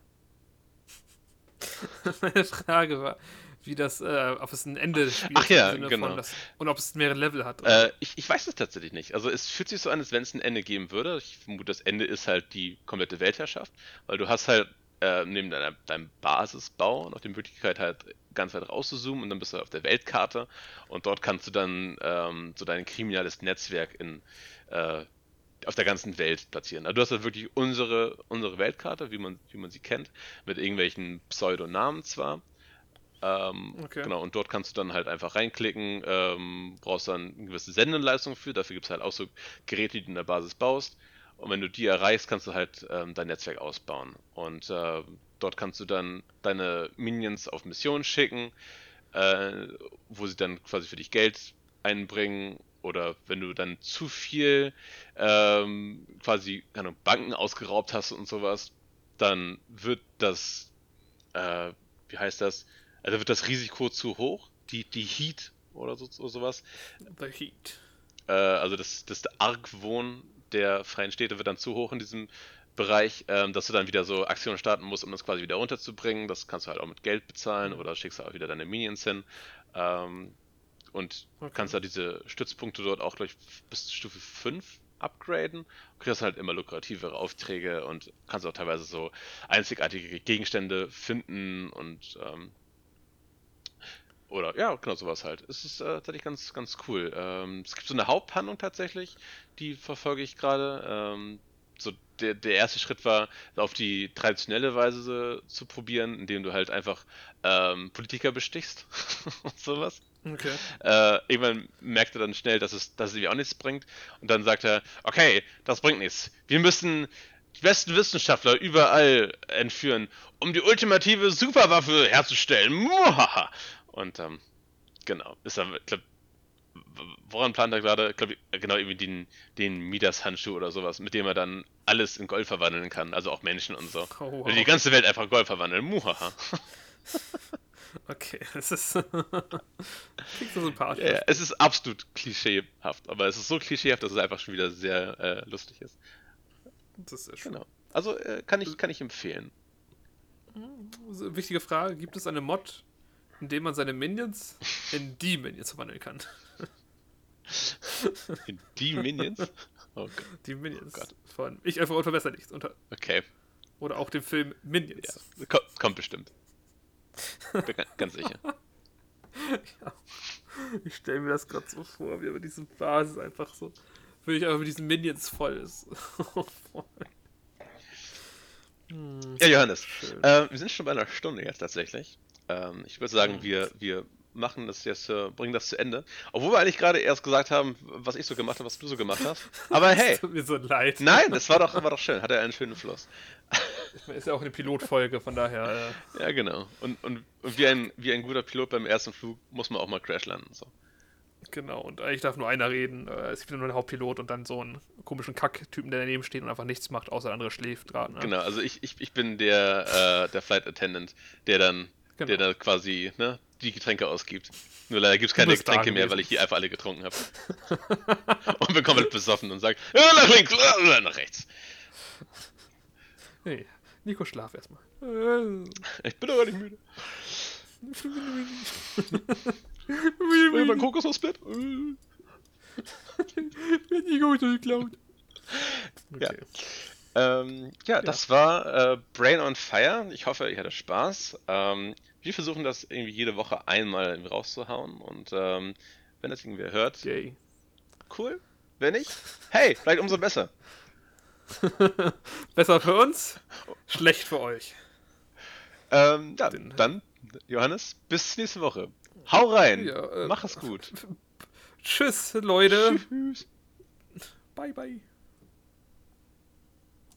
Meine Frage war, wie das, äh, ob es ein Ende des Spiels Ach ja, genau. von und ob es mehrere Level hat. Äh, ich, ich weiß es tatsächlich nicht. Also es fühlt sich so an, als wenn es ein Ende geben würde. Ich vermute, das Ende ist halt die komplette Weltherrschaft, weil du hast halt äh, neben deiner, deinem Basisbau noch die Möglichkeit halt ganz weit rauszuzoomen und dann bist du auf der Weltkarte und dort kannst du dann ähm, so dein kriminelles Netzwerk in äh, auf der ganzen Welt platzieren. Also du hast halt wirklich unsere, unsere Weltkarte, wie man, wie man sie kennt, mit irgendwelchen Pseudonamen zwar. Ähm, Okay. Genau, und dort kannst du dann halt einfach reinklicken, ähm, brauchst dann eine gewisse Sendeleistung für, dafür gibt es halt auch so Geräte, die du in der Basis baust. Und wenn du die erreichst, kannst du halt ähm, dein Netzwerk ausbauen. Und äh, dort kannst du dann deine Minions auf Missionen schicken, äh, wo sie dann quasi für dich Geld einbringen. Oder wenn du dann zu viel ähm, quasi keine Banken ausgeraubt hast und sowas, dann wird das, äh, wie heißt das? Also wird das Risiko zu hoch, die, die Heat oder so, oder sowas. The Heat. Äh, also das, das Argwohn der freien Städte wird dann zu hoch in diesem Bereich, ähm, dass du dann wieder so Aktionen starten musst, um das quasi wieder runterzubringen. Das kannst du halt auch mit Geld bezahlen oder schickst du auch wieder deine Minions hin. Ähm, und Okay. kannst da diese Stützpunkte dort auch gleich bis Stufe 5 upgraden. Du kriegst halt immer lukrativere Aufträge und kannst auch teilweise so einzigartige Gegenstände finden und ähm, oder ja, genau sowas halt. Es ist äh, tatsächlich ganz, ganz cool. Ähm, es gibt so eine Haupthandlung tatsächlich, die verfolge ich gerade. Ähm, so der, der erste Schritt war, auf die traditionelle Weise zu probieren, indem du halt einfach ähm, Politiker bestichst und sowas. Okay. Äh, irgendwann merkt er dann schnell, dass es, dass es irgendwie auch nichts bringt. Und dann sagt er, okay, das bringt nichts. Wir müssen die besten Wissenschaftler überall entführen, um die ultimative Superwaffe herzustellen. Muhaha. Und ähm, genau, ist ich glaub, woran plant er gerade? Ich glaube, genau irgendwie den, den Midas-Handschuh oder sowas, mit dem er dann alles in Gold verwandeln kann, also auch Menschen und so. Oh, wow. Will die ganze Welt einfach in Gold verwandeln. Muhaha. Okay, das ist. Klingt so sympathisch. Ja, es ist absolut klischeehaft, aber es ist so klischeehaft, dass es einfach schon wieder sehr äh, lustig ist. Das ist schön. Genau. Also äh, kann ich kann ich empfehlen. Also, wichtige Frage: Gibt es eine Mod, in der man seine Minions in die Minions verwandeln kann? In die Minions. Oh Gott. Die Minions Gott. von Ich einfach unter besser nichts. Unter, Okay. oder auch dem Film Minions. Ja. Ko kommt bestimmt. Bin ga- ganz sicher. Ich stelle mir das gerade so vor, wie er mit diesem Basis einfach so. Will ich aber mit diesen Minions voll ist. Hm, Ja, Johannes. Äh, wir sind schon bei einer Stunde jetzt tatsächlich. Ähm, ich würde sagen, Mhm. wir, wir machen das jetzt, äh, bringen das zu Ende. Obwohl wir eigentlich gerade erst gesagt haben, was ich so gemacht habe, was du so gemacht hast. Aber hey, Tut mir so leid. nein, das war doch, war doch schön. Hat er einen schönen Fluss. Ist ja auch eine Pilotfolge, von daher. Äh, Ja, genau. Und, und, und wie, ein, wie ein guter Pilot beim ersten Flug muss man auch mal Crash landen. So. genau. Und eigentlich darf nur einer reden. Äh, es gibt nur einen Hauptpilot und dann so einen komischen Kack-Typen, der daneben steht und einfach nichts macht, außer der andere schläft gerade. Ne? Genau, also ich, ich, ich bin der, äh, der Flight Attendant, der dann, der Genau. dann quasi ne, die Getränke ausgibt. Nur leider gibt es keine da Getränke mehr, weil ich die einfach alle getrunken habe. und bin komplett besoffen und sage, ja, nach links, nach rechts. Nee. Nico, schlaf erstmal. Ich bin doch gar nicht müde. Will mein Kokosnussbett? Äh. Nico ist geklaut. Ja. Okay. Ähm, ja, das war äh, Brain on Fire. Ich hoffe, ihr hattet Spaß. Ähm, wir versuchen das irgendwie jede Woche einmal rauszuhauen. Und ähm, wenn das irgendwer hört, Yay. cool. Wenn nicht, hey, vielleicht umso besser. Besser für uns, schlecht für euch. Ähm, ja, dann, Johannes, bis nächste Woche. Hau rein. Ja, äh, Mach es gut. Tschüss, Leute. Tschüss. Bye, bye.